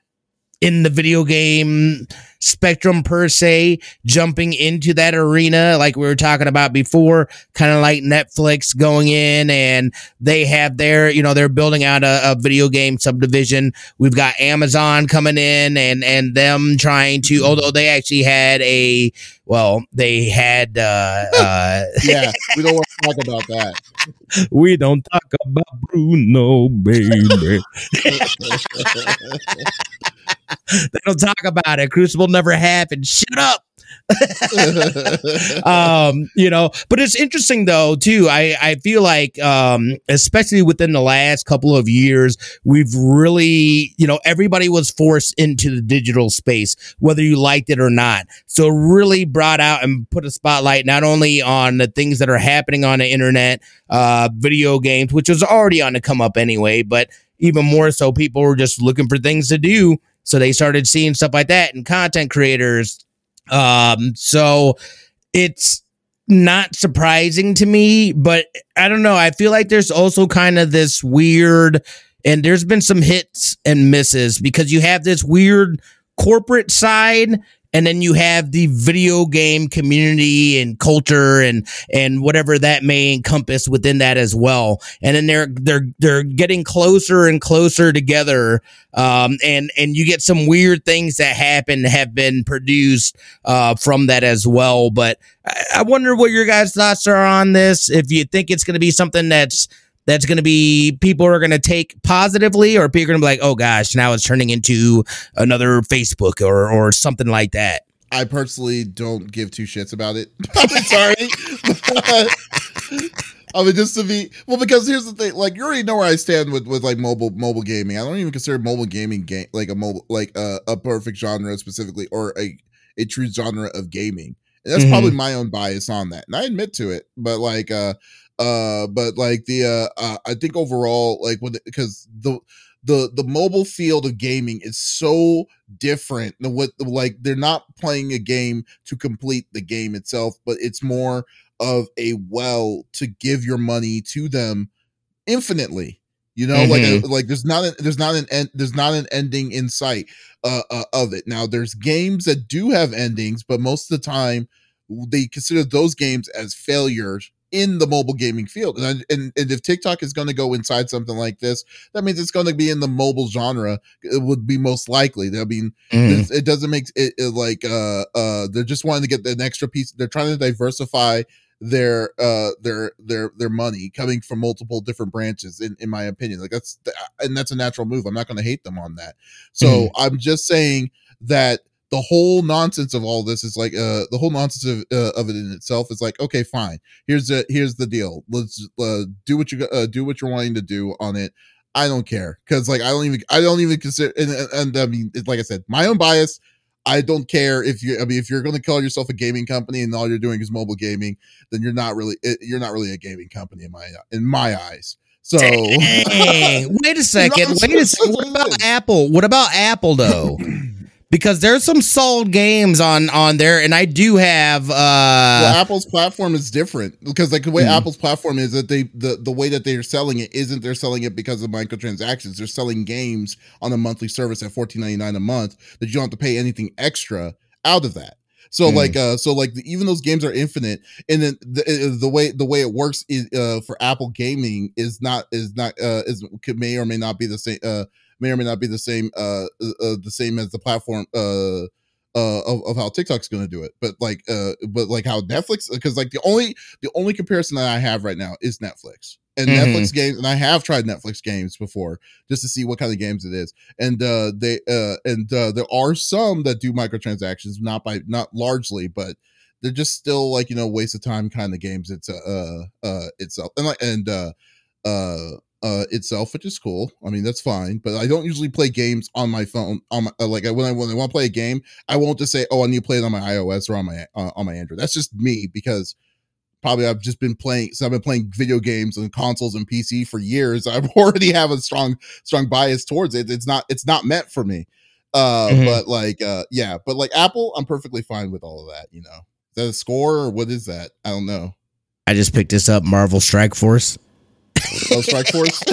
in the video game spectrum per se jumping into that arena like we were talking about before kind of like netflix going in and they have their you know they're building out a, a, video game subdivision. We've got amazon coming in and and them trying to mm-hmm. although they actually had a well they had uh, uh (laughs) yeah we don't want to talk about that. (laughs) We don't talk about bruno baby (laughs) they don't talk about it. Crucible never happened. Shut up. (laughs) um, you know, but it's interesting though too. I I feel like um, especially within the last couple of years, we've really you know everybody was forced into the digital space, whether you liked it or not. So really brought out and put a spotlight not only on the things that are happening on the internet, uh, video games, which was already on the come up anyway, but even more so, people were just looking for things to do so they started seeing stuff like that and content creators. Um, so it's not surprising to me, but I don't know. I feel like there's also kind of this weird, and there's been some hits and misses because you have this weird corporate side and then you have the video game community and culture and and whatever that may encompass within that as well. And then they're they're they're getting closer and closer together. Um, and and you get some weird things that happen have been produced uh, from that as well. But I, I wonder what your guys thoughts are on this. If you think it's going to be something that's that's going to be people are going to take positively or people are going to be like, oh gosh, now it's turning into another Facebook or or something like that. I personally don't give two shits about it. (laughs) I'm sorry. (laughs) I mean, just to be well, because here's the thing: like, you already know where I stand with with like mobile mobile gaming. I don't even consider mobile gaming game like a mobile like a, a perfect genre specifically or a a true genre of gaming. And that's mm-hmm. probably my own bias on that, and I admit to it. But like, uh, uh but like the uh, uh i think overall like when because the the the mobile field of gaming is so different than what like they're not playing a game to complete the game itself but it's more of a well to give your money to them infinitely you know mm-hmm. like like there's not a, there's not an end there's not an ending in sight uh, uh, of it now there's games that do have endings but most of the time they consider those games as failures in the mobile gaming field. And, and, and if TikTok is going to go inside something like this, that means it's going to be in the mobile genre. It would be most likely. I mean, mm. it doesn't make it, it, like uh uh they're just wanting to get an extra piece. They're trying to diversify their uh their their their money coming from multiple different branches in in my opinion. Like that's and that's a natural move. I'm not going to hate them on that. So mm. i'm just saying that the whole nonsense of all this is like uh the whole nonsense of, uh, of it in itself is like okay fine. Here's the here's the deal. Let's uh, do what you uh, do what you're wanting to do on it. I don't care. Because like i don't even i don't even consider and, and, and i mean like i said my own bias I don't care if you. I mean, if you're going to call yourself a gaming company and all you're doing is mobile gaming, then you're not really. Eh, you're not really a gaming company in my in my eyes. So Dang. (laughs) wait a second. Wait a second. What about Apple? What about Apple though? (clears throat) because there's some solid games on on there, and I do have. uh well, Apple's platform is different because like the way Mhm. Apple's platform is that they the the way that they're selling it isn't they're selling it because of microtransactions. They're selling games on a monthly service at fourteen ninety nine a month that you don't have to pay anything extra out of that. So Mm. like uh so like the, even those games are infinite and then the uh, the way the way it works is uh for Apple gaming is not is not uh is could may or may not be the same uh may or may not be the same uh, uh the same as the platform uh uh of, of how TikTok's going to do it. But like uh but like how Netflix because like the only the only comparison that I have right now is Netflix. And Mhm. Netflix games and I have tried Netflix games before just to see what kind of games it is. And uh they uh and uh there are some that do microtransactions not by not largely but they're just still like you know waste of time kind of games. It's uh uh itself and like and uh uh uh itself which is cool. I mean that's fine but i don't usually play games on my phone on my uh, like when i when i want to play a game i won't just say oh i need to play it on my ios or on my uh, on my android. That's just me because probably i've just been playing so i've been playing video games and consoles and pc for years (laughs) i already have a strong strong bias towards it. It's not it's not meant for me. Uh Mhm. but like uh yeah but like apple i'm perfectly fine with all of that you know. Is that a score or what is that? I don't know. I just picked this up, Marvel Strike Force. Oh strike force. (laughs)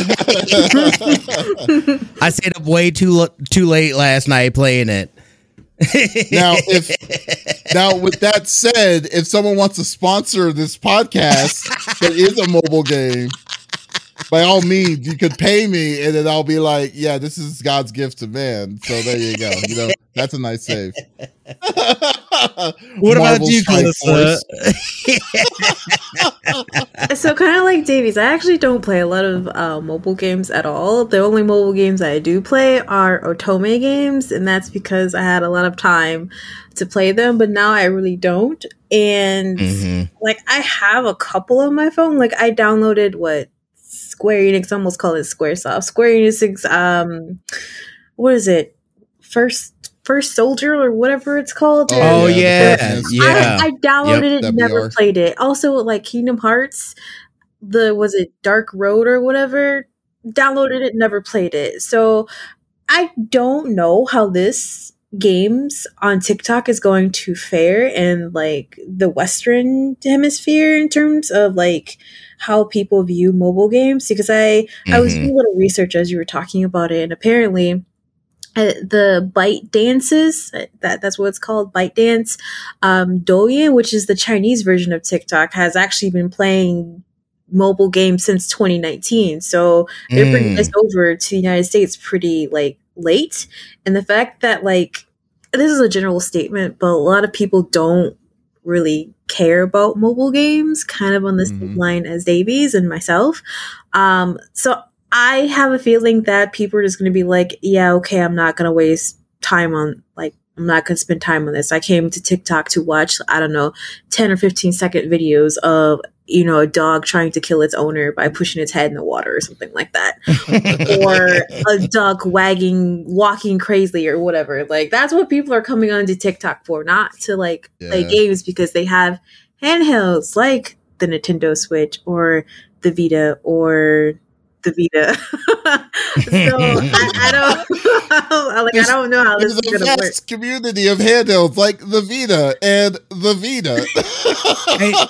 I stayed up way too lo- too late last night playing it. (laughs) Now, if- now with that said if someone wants to sponsor this podcast that is a mobile game. By all means you could pay me and then i'll be like yeah this is god's gift to man. So there you go. You know that's a nice save (laughs) (laughs) what about Marvel you, Strike Callista? Force. (laughs) So kind of like Davies, I actually don't play a lot of uh, mobile games at all. The only mobile games I do play are Otome games, and that's because I had a lot of time to play them, but now I really don't. And Mhm. like I have a couple on my phone. Like I downloaded what Square Enix I almost call it SquareSoft. Square Enix um what is it? First First Soldier or whatever it's called. Oh, oh the yeah, yeah. I, I downloaded Yep, it, that never played it. Also, like Kingdom Hearts, the was it Dark Road or whatever? Downloaded it, never played it. So I don't know how this games on TikTok is going to fare in like the Western hemisphere in terms of like how people view mobile games because I I was doing mm-hmm. a little research as you were talking about it, and apparently, uh, the ByteDance's uh, that that's what it's called, ByteDance. Um, Douyin, which is the Chinese version of TikTok, has actually been playing mobile games since 2019. So they're bringing Mm. this over to the United States pretty like late, and the fact that like this is a general statement, but a lot of people don't really care about mobile games, kind of on the same Mhm. line as Davies and myself. Um, so I have a feeling that people are just going to be like, yeah, okay, I'm not going to waste time on like I'm not going to spend time on this. I came to TikTok to watch, I don't know, 10 or 15 second videos of, you know, a dog trying to kill its owner by pushing its head in the water or something like that. (laughs) or a duck wagging, walking crazily or whatever. Like that's what people are coming onto TikTok for, not to like play games because they have handhelds like the Nintendo Switch or the Vita or the Vita. (laughs) so I, I don't (laughs) like I don't know how this is gonna work. community of handhelds like the Vita and the Vita. I,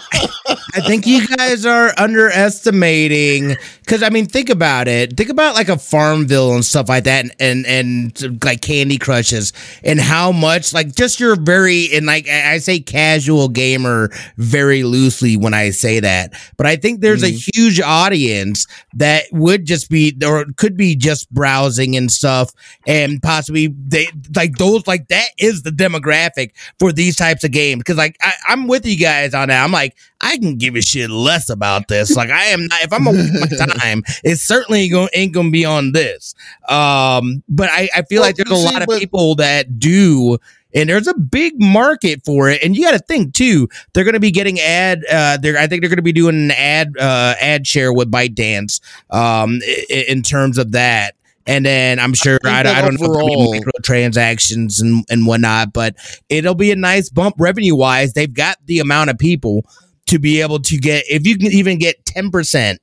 I think you guys are underestimating because I mean, think about it. Think about like a Farmville and stuff like that, and and, and like Candy Crushes, and how much like just your very and like I I say casual gamer very loosely when I say that, but I think there's a mm-hmm. huge audience that would just be or could be just browsing and stuff, and possibly they like those like that is the demographic for these types of games because like I, I'm with you guys on that. I'm like I can give a shit less about this. Like I am not if I'm gonna my (laughs) time, it certainly going ain't gonna be on this. Um, but I, I feel Well, like there's a see, lot of people that do. And there's a big market for it, and you got to think too. They're going to be getting ad. Uh, they're I think they're going to be doing an ad uh, ad share with ByteDance um, in, in terms of that. And then I'm sure think I, I, don't know overall- be microtransactions and and whatnot, but it'll be a nice bump revenue wise. They've got the amount of people to be able to get if you can even get 10%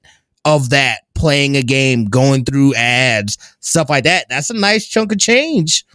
of that playing a game, going through ads, stuff like that. That's a nice chunk of change.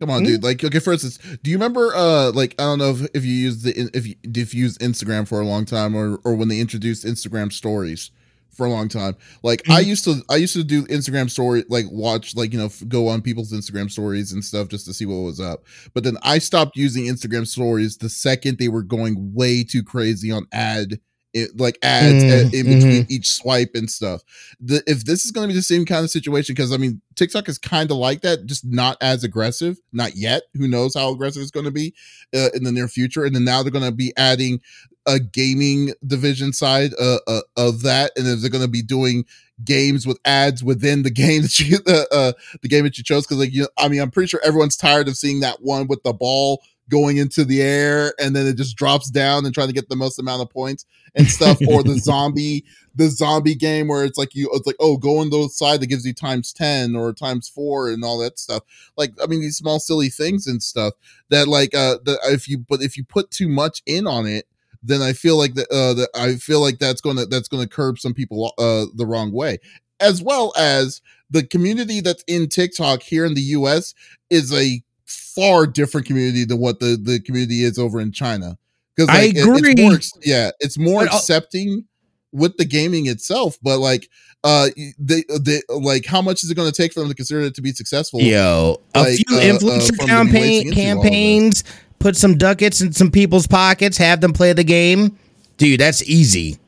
Come on, mm-hmm. dude. Like, okay, for instance, do you remember, uh, like, I don't know if, if you used the if you if you used Instagram for a long time, or or when they introduced Instagram stories for a long time. Like, mm-hmm. I used to I used to do Instagram story, like watch, like you know, go on people's Instagram stories and stuff just to see what was up. But then I stopped using Instagram stories the second they were going way too crazy on ad it, like ads mm, in between mm-hmm. each swipe and stuff. The, if this is going to be the same kind of situation, because I mean, TikTok is kind of like that, just not as aggressive, not yet. Who knows how aggressive it's going to be uh, in the near future? And then now they're going to be adding a gaming division side uh, uh, of that, and then they're going to be doing games with ads within the (laughs) game that you uh, uh the game that you chose. Because like you, I mean, I'm pretty sure everyone's tired of seeing that one with the ball going into the air and then it just drops down and trying to get the most amount of points and stuff or the (laughs) zombie the zombie game where it's like you it's like oh go on the side that gives you times 10 or times 4 and all that stuff. Like i mean these small silly things and stuff that like uh if you but if you put too much in on it then i feel like that uh that i feel like that's gonna that's gonna curb some people uh the wrong way. As well as the community that's in tiktok here in the us is a far different community than what the the community is over in China. Because like, I agree. It, it's more, yeah, it's more but accepting with the gaming itself, but like uh they they like how much is it going to take for them to consider it to be successful? Yo like, a few uh, influencer uh, campaign campaigns put some ducats in some people's pockets have them play the game. Dude that's easy.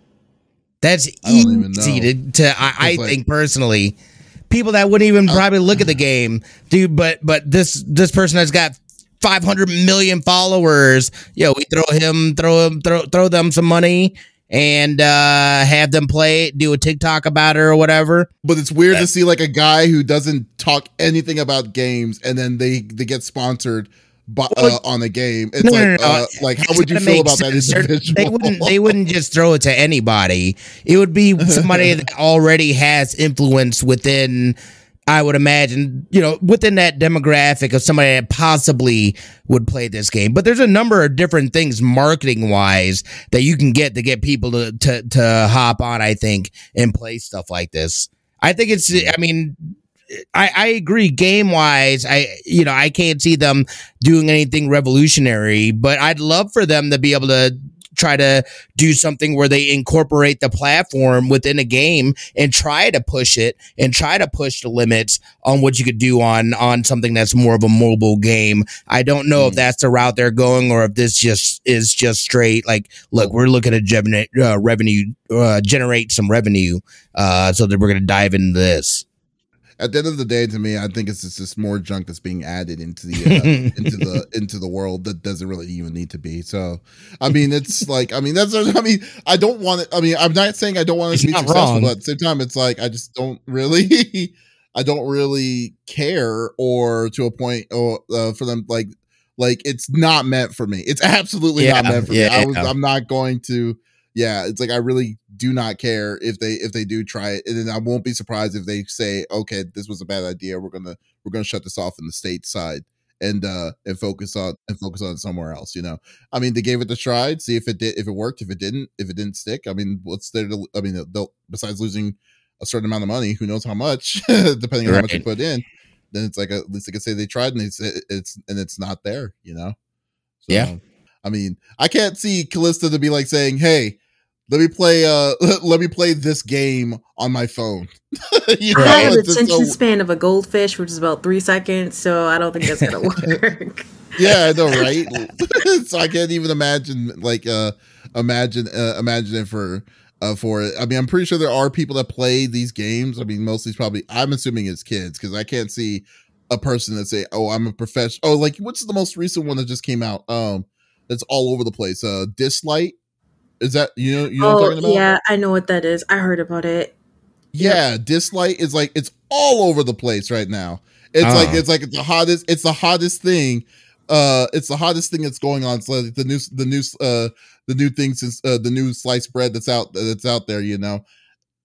That's easy to, to i, I like, think personally people that wouldn't even oh. probably look at the game, dude. But but this this person has got 500 million followers. Yo, we throw him, throw him, throw throw them some money and uh have them play it, do a TikTok about it or whatever. But it's weird to see like a guy who doesn't talk anything about games and then they they get sponsored but, uh, on the game. It's no, like, no, no, uh, like how would you feel about sense. that individual? They wouldn't, they wouldn't (laughs) just throw it to anybody. It would be somebody (laughs) that already has influence within. I would imagine, you know, within that demographic of somebody that possibly would play this game. But there's a number of different things marketing wise that you can get to get people to, to, to hop on, I think, and play stuff like this. I think it's, I mean, I, I agree game wise i you know i can't see them doing anything revolutionary but i'd love for them to be able to try to do something where they incorporate the platform within a game and try to push it and try to push the limits on what you could do on on something that's more of a mobile game. I don't know mm. if hmm. that's the route they're going or if this just is just straight like look, we're looking to generate uh, revenue uh, generate some revenue uh, so that we're going to dive into this at the end of the day, to me, I think it's just, more junk that's being added into the uh, (laughs) into the into the world that doesn't really even need to be. So, I mean, it's like, I mean, that's, (laughs) I mean, I don't want it. I mean, I'm not saying I don't want it to be successful, wrong. but at the same time, it's like I just don't really, (laughs) I don't really care, or to a point, or uh, for them, like, like it's not meant for me. It's absolutely yeah, not meant for yeah, me. I was, I'm not going to yeah, it's like I really do not care if they if they do try it, and then I won't be surprised if they say, okay, this was a bad idea. We're gonna we're gonna shut this off in the state side and uh and focus on and focus on somewhere else. You know, I mean, they gave it a try, see if it did, if it worked, if it didn't, if it didn't stick. I mean, what's there? To, I mean, they'll besides losing a certain amount of money, who knows how much, (laughs) depending on right. how much you put in. Then it's like at least they could say they tried and it's it's and it's not there. You know. So, yeah. I mean, I can't see Callista to be like saying, "Hey, let me play uh (laughs) let me play this game on my phone (laughs) you know, i have the attention so... span of a goldfish which is about three seconds so i don't think that's gonna (laughs) work yeah i know right so i can't even imagine like uh imagine uh, imagine it for uh, for it. I mean, I'm pretty sure there are people that play these games. I mean, mostly it's probably. I'm assuming it's kids because I can't see a person that say, "Oh, I'm a professional." Oh, like what's the most recent one that just came out? Um, that's all over the place. Uh, Dislyte is that you know you know oh, what I'm talking about? Yeah, I know what that is. I heard about it. Yeah, yep. Dislyte is like it's all over the place right now. It's uh. like it's like it's the hottest. It's the hottest thing. Uh, it's the hottest thing that's going on. It's like the new the new uh the new thing since uh, the new sliced bread that's out that's out there. You know,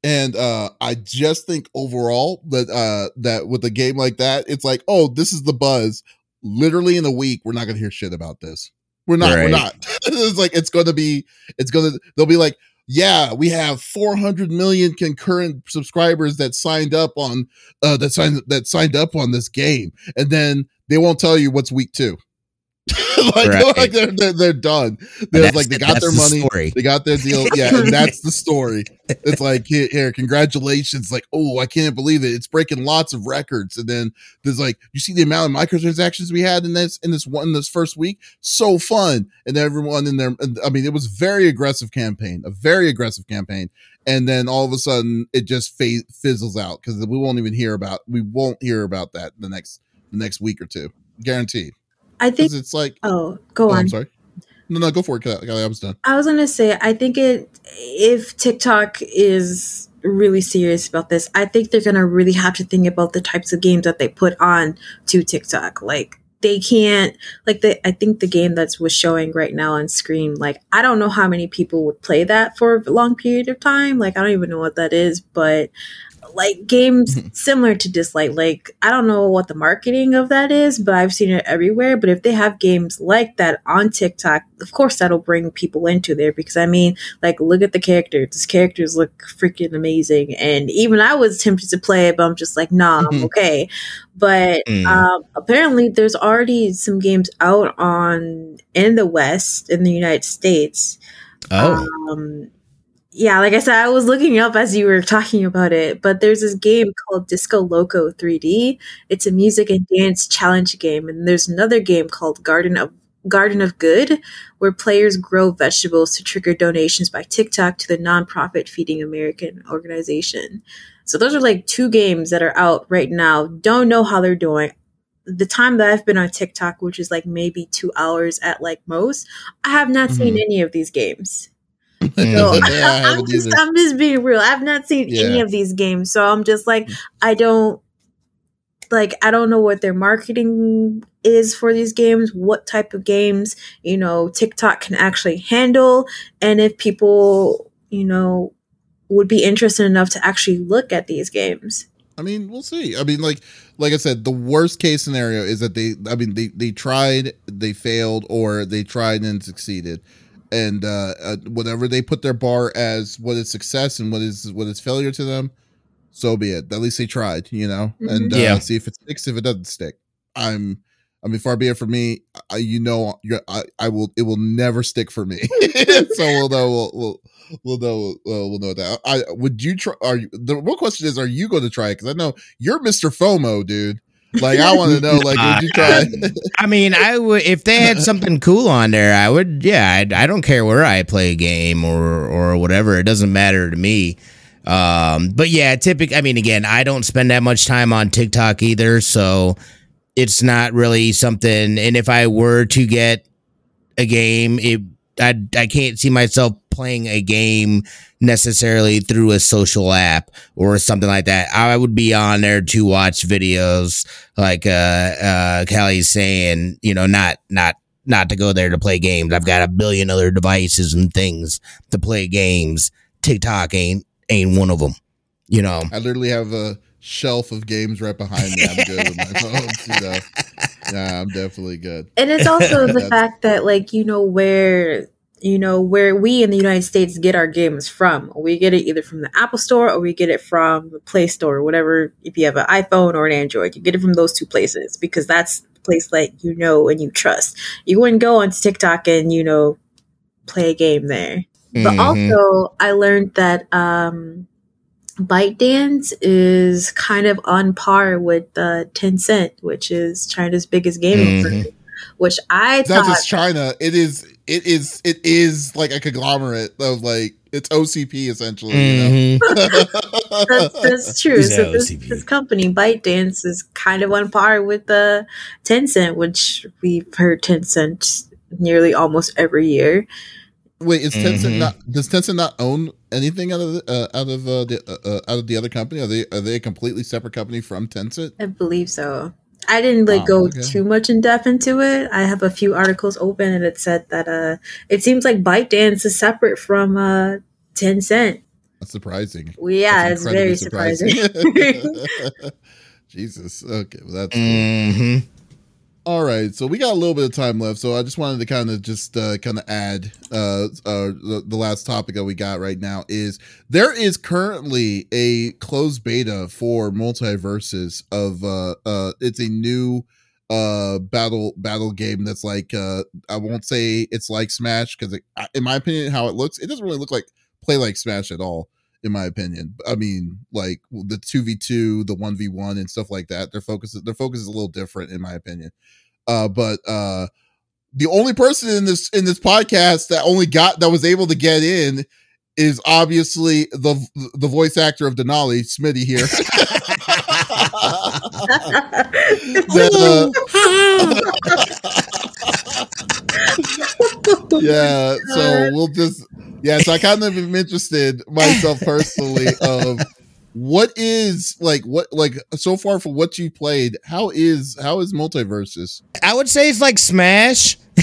and uh I just think overall that uh that with a game like that, it's like oh this is the buzz. Literally in a week, we're not gonna hear shit about this. We're not. Right. We're not. (laughs) it's like it's going to be. It's going to. They'll be like, yeah, we have 400 million concurrent subscribers that signed up on uh that signed that signed up on this game, and then they won't tell you what's week two. (laughs) like, Right. like they're, they're they're done. They're like they got their the money, story. they got their deal. (laughs) Yeah, and that's the story. It's like here, here, congratulations. Like, oh, I can't believe it. It's breaking lots of records. And then there's like, you see the amount of microtransactions we had in this in this one this first week. So fun. And everyone in there. I mean, it was very aggressive campaign, a very aggressive campaign. And then all of a sudden, it just fa- fizzles out because we won't even hear about we won't hear about that the next the next week or two, guaranteed. I think. It's like, Oh, go oh, on. I'm sorry. No, no, go for it. I was done. I was gonna say, I think it if TikTok is really serious about this, I think they're gonna really have to think about the types of games that they put on to TikTok. Like they can't like the I think the game that's was showing right now on screen, like I don't know how many people would play that for a long period of time. Like I don't even know what that is, but like games Mhm. similar to Dislyte, like I don't know what the marketing of that is, but I've seen it everywhere. But if they have games like that on TikTok, of course that'll bring people into there because I mean, like look at the characters. These characters look freaking amazing. And even I was tempted to play it, but I'm just like, nah, I'm Mhm. okay. But Mm. um, apparently there's already some games out on in the West, in the United States. Oh, Um, yeah, like I said, I was looking up as you were talking about it, but there's this game called Disco Loco 3D. It's a music and dance challenge game, and there's another game called Garden of Garden of Good, where players grow vegetables to trigger donations by TikTok to the nonprofit Feeding American organization. So those are like two games that are out right now. Don't know how they're doing. The time that I've been on TikTok, which is like maybe two hours at like most, I have not seen Mhm. any of these games. Mm. (laughs) Yeah, I'm just. I'm just being real. I've not seen any of these games, so I'm just like I don't like I don't know what their marketing is for these games, what type of games, you know, TikTok can actually handle and if people, you know, would be interested enough to actually look at these games. I mean, we'll see. I mean, like like I said, the worst case scenario is that they I mean they they tried, they failed, or they tried and succeeded. And uh, uh whatever they put their bar as what is success and what is what is failure to them, so be it. At least they tried, you know, and uh, Yeah. see if it sticks. If it doesn't stick, I'm. I mean, far be it for me. I, you know, you're, I, I will. It will never stick for me. (laughs) so we'll know. We'll, we'll, we'll know. We'll, we'll know that. I would you try? Are you? The real question is, are you going to try it? Because I know you're Mr. FOMO, dude. Like I want to know. Like, would you try? (laughs) I mean, I would if they had something cool on there. I would. Yeah, I, I don't care where I play a game or or whatever. It doesn't matter to me. Um, but yeah, typically, I mean, again, I don't spend that much time on TikTok either, so it's not really something. And if I were to get a game, it I I can't see myself playing a game necessarily through a social app or something like that. I would be on there to watch videos like uh uh Callie's saying, you know, not not not to go there to play games. I've got a billion other devices and things to play games. TikTok ain't ain't one of them. You know. I literally have a shelf of games right behind me. I'm good with my (laughs) phone. You know? Yeah, I'm definitely good. And it's also (laughs) the fact that like you know where you know where we in the United States get our games from. We get it either from the Apple Store or we get it from the Play Store, whatever. If you have an iPhone or an Android, you get it from those two places because that's the place that you know and you trust. You wouldn't go onto TikTok and you know play a game there. But Mhm. also, I learned that um, ByteDance is kind of on par with uh, Tencent, which is China's biggest gaming Mhm. Which I It's not thought, just China. It is. It is. It is like a conglomerate of like it's OCP essentially. You know? Mhm. (laughs) that's, that's true. Who's So this, OCP? this company, ByteDance, is kind of on par with the Tencent, which we've heard Tencent nearly almost every year. Wait, is Tencent Mhm. not? Does Tencent not own anything out of the, uh, out of uh, the uh, uh, out of the other company? Are they are they a completely separate company from Tencent? I believe so. I didn't like Oh, go okay. too much in depth into it. I have a few articles open, and it said that uh, it seems like ByteDance is separate from uh, Tencent. That's surprising. Well, yeah, That's it's very incredibly surprising. (laughs) (laughs) Jesus. Okay, well that's Mhm. All right, so we got a little bit of time left, so I just wanted to kind of just uh, kind of add uh, uh, the, the last topic that we got right now is there is currently a closed beta for MultiVersus of uh, uh, it's a new uh battle battle game that's like uh I won't say it's like Smash because in my opinion how it looks it doesn't really look like play like Smash at all in my opinion. I mean, like the two v two, the one v one, and stuff like that. Their focus, their focus is a little different, in my opinion. Uh, but uh, the only person in this in this podcast that only got that was able to get in is obviously the the voice actor of Denali, Smitty here. (laughs) (laughs) uh, (laughs) yeah, so we'll just yeah, so I kind of am interested myself personally of what is like what like so far for what you played how is how is MultiVersus i would say it's like smash. (laughs)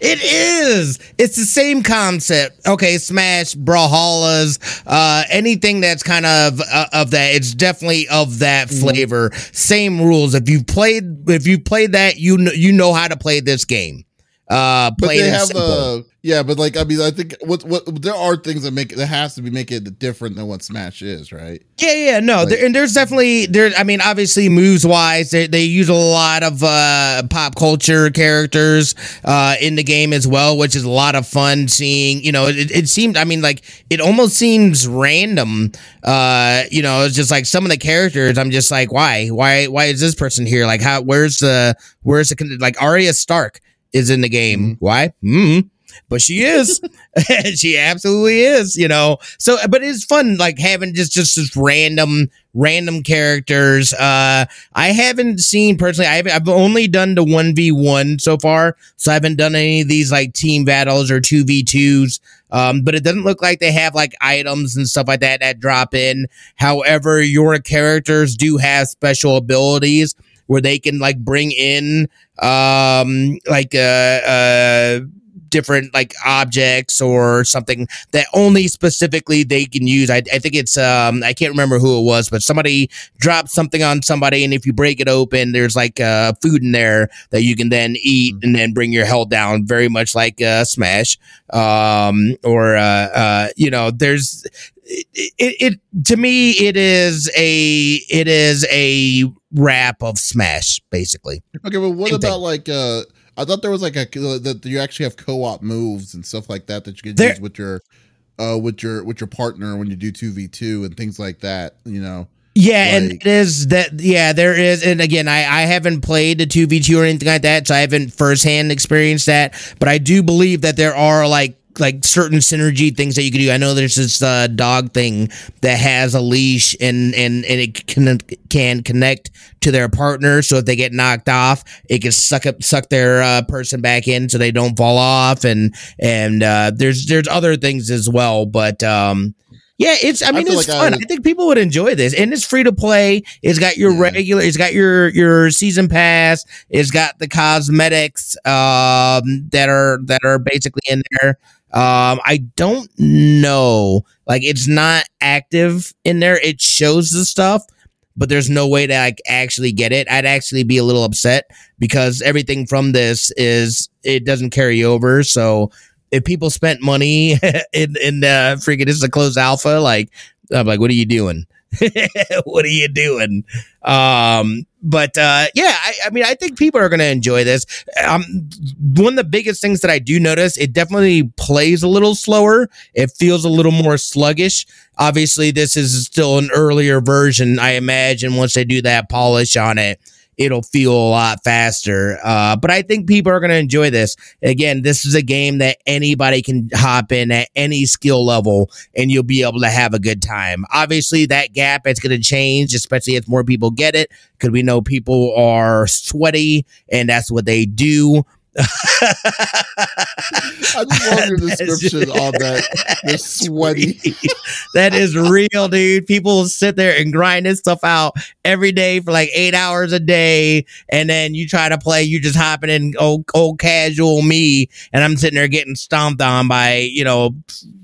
It is. It's the same concept. Okay smash brawlhallas uh anything that's kind of uh, of that it's definitely of that mm-hmm. flavor. Mm-hmm. same rules. If you've played if you played that you know you know how to play this game. Uh plain but they have uh yeah but like i mean i think what what there are things that make it that has to be making it different than what smash is right yeah yeah no like, there, and there's definitely there i mean obviously moves wise they, they use a lot of uh pop culture characters uh in the game as well which is a lot of fun seeing you know it, it seemed i mean like it almost seems random uh you know it's just like some of the characters i'm just like why why why is this person here like how where's the where's the like Arya Stark is in the game. Mm-hmm. Why? Mm-hmm. But she is. (laughs) she absolutely is, you know. So but it's fun like having just just just random random characters. Uh I haven't seen personally I have I've only done the 1v1 so far. So I haven't done any of these like team battles or 2v2s. Um, but it doesn't look like they have like items and stuff like that that drop in. However, your characters do have special abilities where they can like bring in um like uh uh different like objects or something that only specifically they can use. I, I think it's um I can't remember who it was, but somebody dropped something on somebody, and if you break it open, there's like uh, food in there that you can then eat and then bring your health down. Very much like uh, Smash, um, or uh, uh, you know, there's it, it, it, to me it is a it is a wrap of smash basically okay but what Same about thing. like uh i thought there was like a that you actually have co-op moves and stuff like that that you can there, use with your uh with your with your partner when you do 2v2 and things like that you know yeah, like, and it is that. Yeah, there is, and again, I I haven't played the two v two or anything like that, so I haven't firsthand experienced that. But I do believe that there are like like certain synergy things that you can do. I know there's this uh, dog thing that has a leash and and and it can can connect to their partner. So if they get knocked off, it can suck up suck their uh, person back in so they don't fall off. And and uh, there's there's other things as well. But um, yeah, it's. I mean, I it's like fun. I, I, think people would enjoy this, and it's free to play. It's got your yeah. regular. It's got your your season pass. It's got the cosmetics um, that are that are basically in there. Um, I don't know. Like it's not active in there. It shows the stuff, but there's no way to like actually get it. I'd actually be a little upset because everything from this is it doesn't carry over. So if people spent money (laughs) in in uh freaking this is a closed alpha, like I'm like, what are you doing? (laughs) what are you doing? Um, but uh, yeah, I, I, mean, I think people are going to enjoy this. Um, one of the biggest things that I do notice, it definitely plays a little slower. It feels a little more sluggish. Obviously, this is still an earlier version. I imagine once they do that polish on it, it'll feel a lot faster. Uh, but I think people are going to enjoy this. Again, this is a game that anybody can hop in at any skill level and you'll be able to have a good time. Obviously, that gap is going to change, especially as more people get it, because we know people are sweaty and that's what they do. I just love your (laughs) description on that. (laughs) They're sweaty. that is real, dude. People sit there and grind this stuff out every day for like eight hours a day, and then you try to play. You just hopping in old, old casual me, and I'm sitting there getting stomped on by you know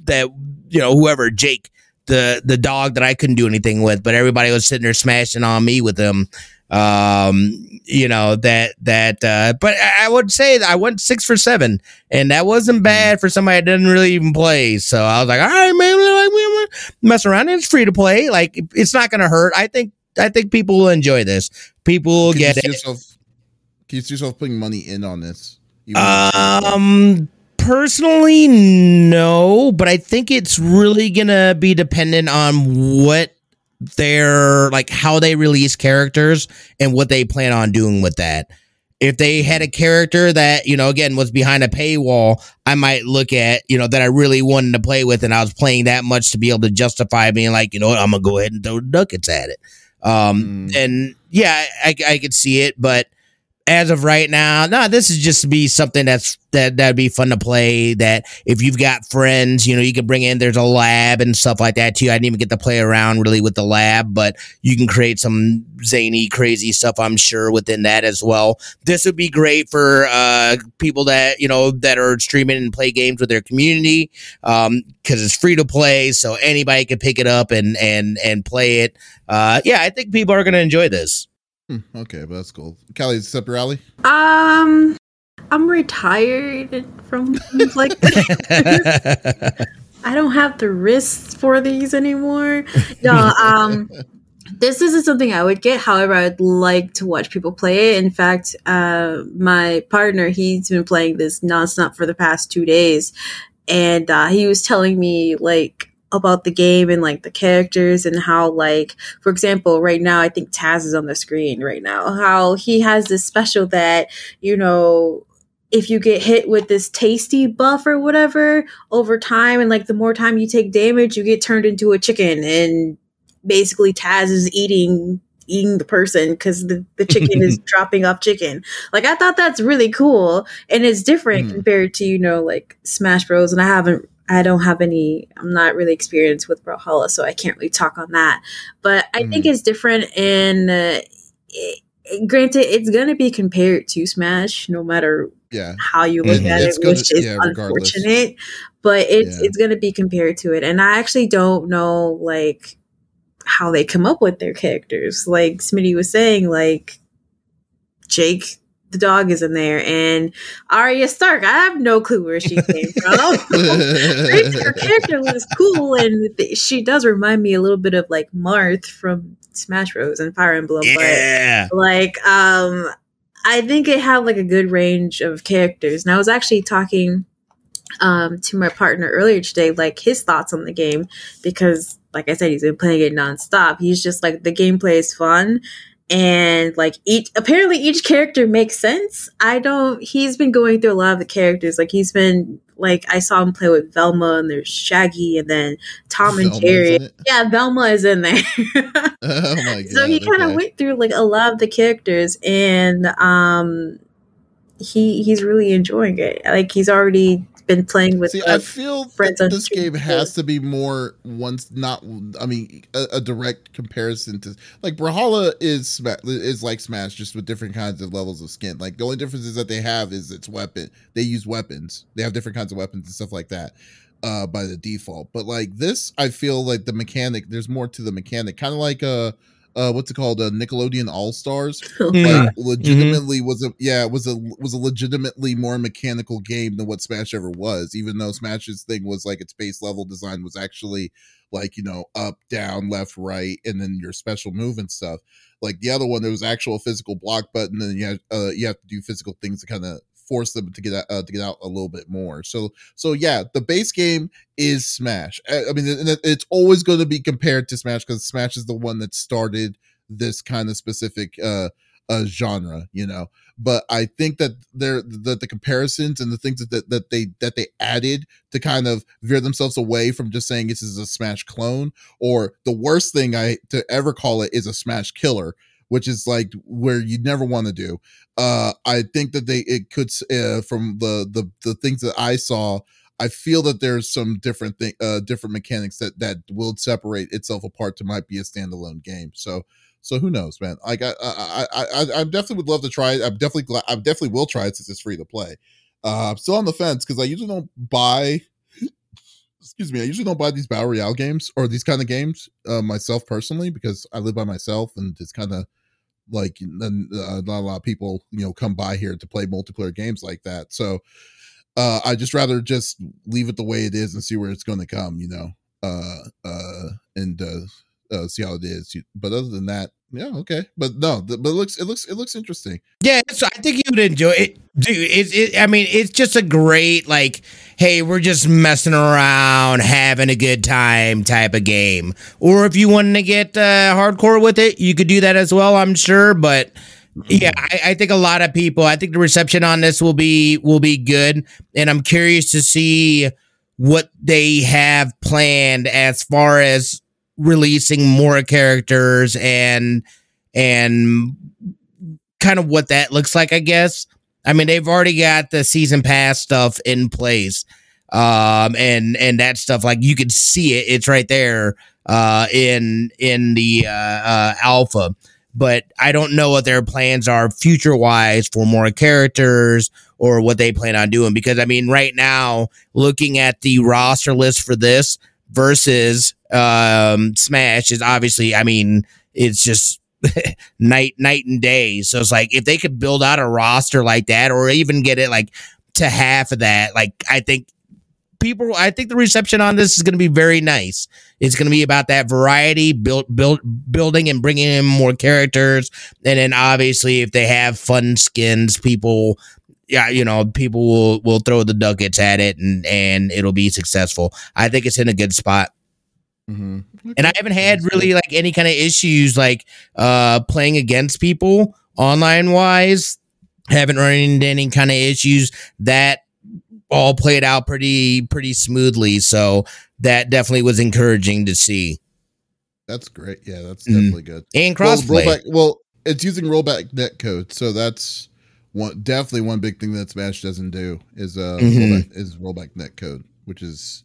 that you know whoever Jake the the dog that I couldn't do anything with, but everybody was sitting there smashing on me with them. Um, you know that that, uh, but I would say that I went six for seven, and that wasn't mm-hmm. bad for somebody that didn't really even play. So I was like, all right, man, like we mess around. It's free to play. Like it's not going to hurt. I think I think people will enjoy this. People will get it. Yourself, can you see yourself putting money in on this? Um, personally, no, but I think it's really gonna be dependent on what their like how they release characters and what they plan on doing with that. If they had a character that, you know, again was behind a paywall, I might look at, you know, that I really wanted to play with and I was playing that much to be able to justify being like, you know what, I'm gonna go ahead and throw ducats at it. Um mm. and yeah, I I could see it, but as of right now, no, this is just to be something that's that that'd be fun to play. That if you've got friends, you know, you can bring in. There's a lab and stuff like that too. I didn't even get to play around really with the lab, but you can create some zany, crazy stuff. I'm sure within that as well. This would be great for uh, people that you know that are streaming and play games with their community because um, it's free to play, so anybody can pick it up and and and play it. Uh, yeah, I think people are going to enjoy this. Hmm, okay, but that's cool. Callie, is this up your alley? Um, I'm retired from things like. (laughs) I don't have the wrists for these anymore. No, um, this isn't something I would get. However, I'd like to watch people play it. In fact, uh, my partner, he's been playing this nonstop for the past two days. And uh, he was telling me, like, about the game and like the characters and how like for example right now i think taz is on the screen right now how he has this special that you know if you get hit with this tasty buff or whatever over time and like the more time you take damage you get turned into a chicken and basically taz is eating eating the person because the, the chicken is (laughs) dropping off chicken. Like I thought that's really cool and it's different mm. compared to, you know, like Smash Bros. And I haven't I don't have any, I'm not really experienced with Brawlhalla, so I can't really talk on that. But I mm. think it's different in, uh, it, granted, it's going to be compared to Smash no matter yeah. how you look at it, gonna, which is yeah, unfortunate. But it's, yeah. it's going to be compared to it. And I actually don't know, like, how they come up with their characters. Like Smitty was saying, like, Jake the dog is in there, and Arya Stark. I have no clue where she came from. (laughs) her character was cool, and th- she does remind me a little bit of like Marth from Smash Bros. and Fire Emblem. Yeah. But like, um, I think it had like a good range of characters. And I was actually talking um to my partner earlier today, like his thoughts on the game because like I said, he's been playing it nonstop. He's just like the gameplay is fun and like each apparently each character makes sense. I don't he's been going through a lot of the characters. Like he's been like i saw him play with velma and there's shaggy and then tom and jerry. yeah velma is in there. (laughs) Oh my god (laughs) so he kind of okay. went through like a lot of the characters and um he he's really enjoying it. Like he's already been playing with. See, I feel that this game has to be more once not. I mean, a, a, direct comparison to like Brawlhalla is is like Smash, just with different kinds of levels of skin. Like the only difference is that they have is its weapon. They use weapons. They have different kinds of weapons and stuff like that uh by the default but like this i feel like the mechanic there's more to the mechanic kind of like uh uh what's it called uh nickelodeon all stars (laughs) like mm-hmm. legitimately mm-hmm. was a yeah was a was a legitimately more mechanical game than what smash ever was even though smash's thing was like its base level design was actually like you know up down left right and then your special move and stuff like the other one there was actual physical block button and you have uh you have to do physical things to kind of force them to get out, uh, to get out a little bit more. So so yeah, the base game is Smash. I, mean, it's always going to be compared to Smash because Smash is the one that started this kind of specific uh, uh genre, you know. But I think that there that the comparisons and the things that, that they that they added to kind of veer themselves away from just saying this is a Smash clone, or the worst thing I to ever call it is a Smash killer which is like where you'd never want to do. Uh, I think that they it could uh, from the the the things that I saw. I feel that there's some different thing, uh, different mechanics that that will separate itself apart to might be a standalone game. So, so who knows, man? Like I, I, I, I, I definitely would love to try it. I'm definitely glad. I definitely will try it since it's free to play. Uh, I'm still on the fence because I usually don't buy. (laughs) Excuse me. I usually don't buy these battle royale games or these kind of games uh, myself personally because I live by myself and it's kind of like uh, not a lot of people you know come by here to play multiplayer games like that. So uh, I just rather just leave it the way it is and see where it's going to come. You know, uh, uh, and uh, uh, see how it is. But other than that, yeah, okay. But no, but it looks it looks it looks interesting. Yeah, so I think you would enjoy it, dude. It, it, I mean, it's just a great like, hey, we're just messing around, having a good time type of game. Or if you wanted to get uh, hardcore with it, you could do that as well. I'm sure, but yeah, I, I, think a lot of people. I think the reception on this will be will be good, and I'm curious to see what they have planned as far as releasing more characters and and kind of what that looks like, I guess. I mean, they've already got the season pass stuff in place. Um and and that stuff like you can see it it's right there uh in in the uh, uh alpha but I don't know what their plans are future wise for more characters or what they plan on doing because I mean right now looking at the roster list for this versus um, Smash is obviously, I mean, it's just (laughs) night night and day. So it's like if they could build out a roster like that, or even get it like to half of that, like I think people I think the reception on this is going to be very nice. It's going to be about that variety, build build building and bringing in more characters and then obviously if they have fun skins, people yeah, you know, people will will throw the ducats at it and and it'll be successful. I think it's in a good spot. Mm-hmm. And I haven't had really like any kind of issues like uh playing against people online wise. Haven't run into any kind of issues that all played out pretty pretty smoothly. So that definitely was encouraging to see. That's great. Yeah, that's mm-hmm. definitely mm. good. And crossplay. Well, rollback, well, it's using rollback net code, so that's one definitely one big thing that Smash doesn't do is uh mm-hmm. rollback, is rollback net code, which is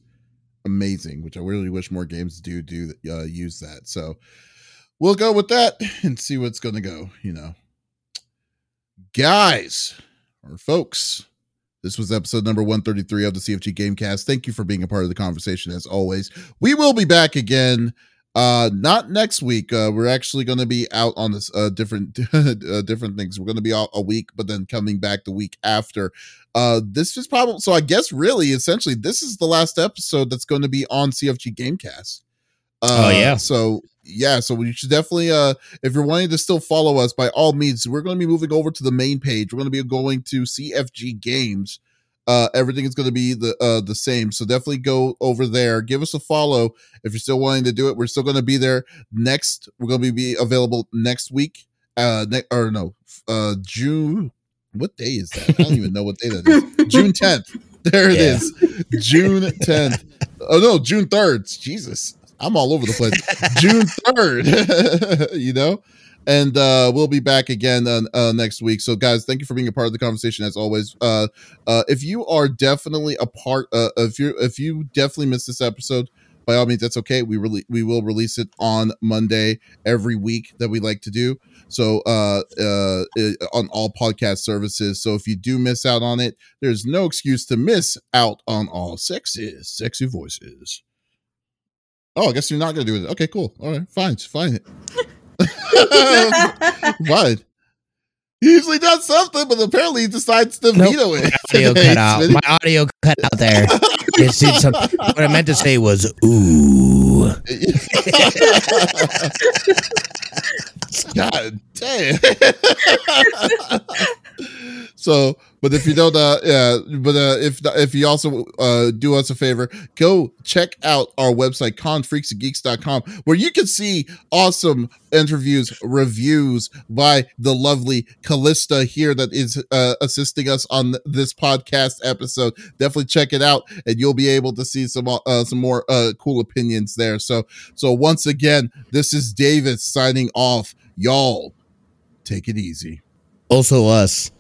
amazing. Which I really wish more games do do uh, use that. So we'll go with that and see what's going to go. You know, guys or folks. This was episode number 133 of the CFG Gamecast. Thank you for being a part of the conversation as always. We will be back again uh, not next week. Uh, we're actually going to be out on this uh different (laughs) uh, different things. We're going to be out a week, but then coming back the week after. Uh, this is probably so. I guess really, essentially, this is the last episode that's going to be on CFG Gamecast. Uh, oh yeah. So yeah, so you should definitely uh if you're wanting to still follow us by all means, we're going to be moving over to the main page. We're going to be going to CFG Games uh, everything is going to be the uh, the same. So definitely go over there. Give us a follow if you're still wanting to do it. We're still going to be there next. We're going to be available next week. Uh, ne- or no, uh, June. What day is that? I don't even know what day that is. (laughs) June 10th. There it yeah. is. June 10th. Oh no, June 3rd. Jesus. I'm all over the place. June 3rd. (laughs) you know? And uh, we'll be back again uh, uh, next week. So, guys, thank you for being a part of the conversation as always. Uh, uh, if you are definitely a part, uh, if you if you definitely missed this episode, by all means, that's okay. We really we will release it on Monday every week that we like to do. So, uh, uh, on all podcast services. So, if you do miss out on it, there's no excuse to miss out on all sexy, sexy voices. Oh, I guess you're not gonna do it. Okay, cool. All right, fine, fine. (laughs) (laughs) what? He usually does something, but apparently he decides to nope. veto it. My audio cut (laughs) out. My audio cut out there. (laughs) What I meant to say was ooh. God damn. So but if you don't, uh, yeah, but uh, if if you also uh, do us a favor, go check out our website confreaksandgeeks.com where you can see awesome interviews, reviews by the lovely Callista here that is uh, assisting us on this podcast episode. Definitely check it out, and you'll be able to see some uh, some more uh, cool opinions there. So so once again, this is David signing off. Y'all, take it easy. Also us.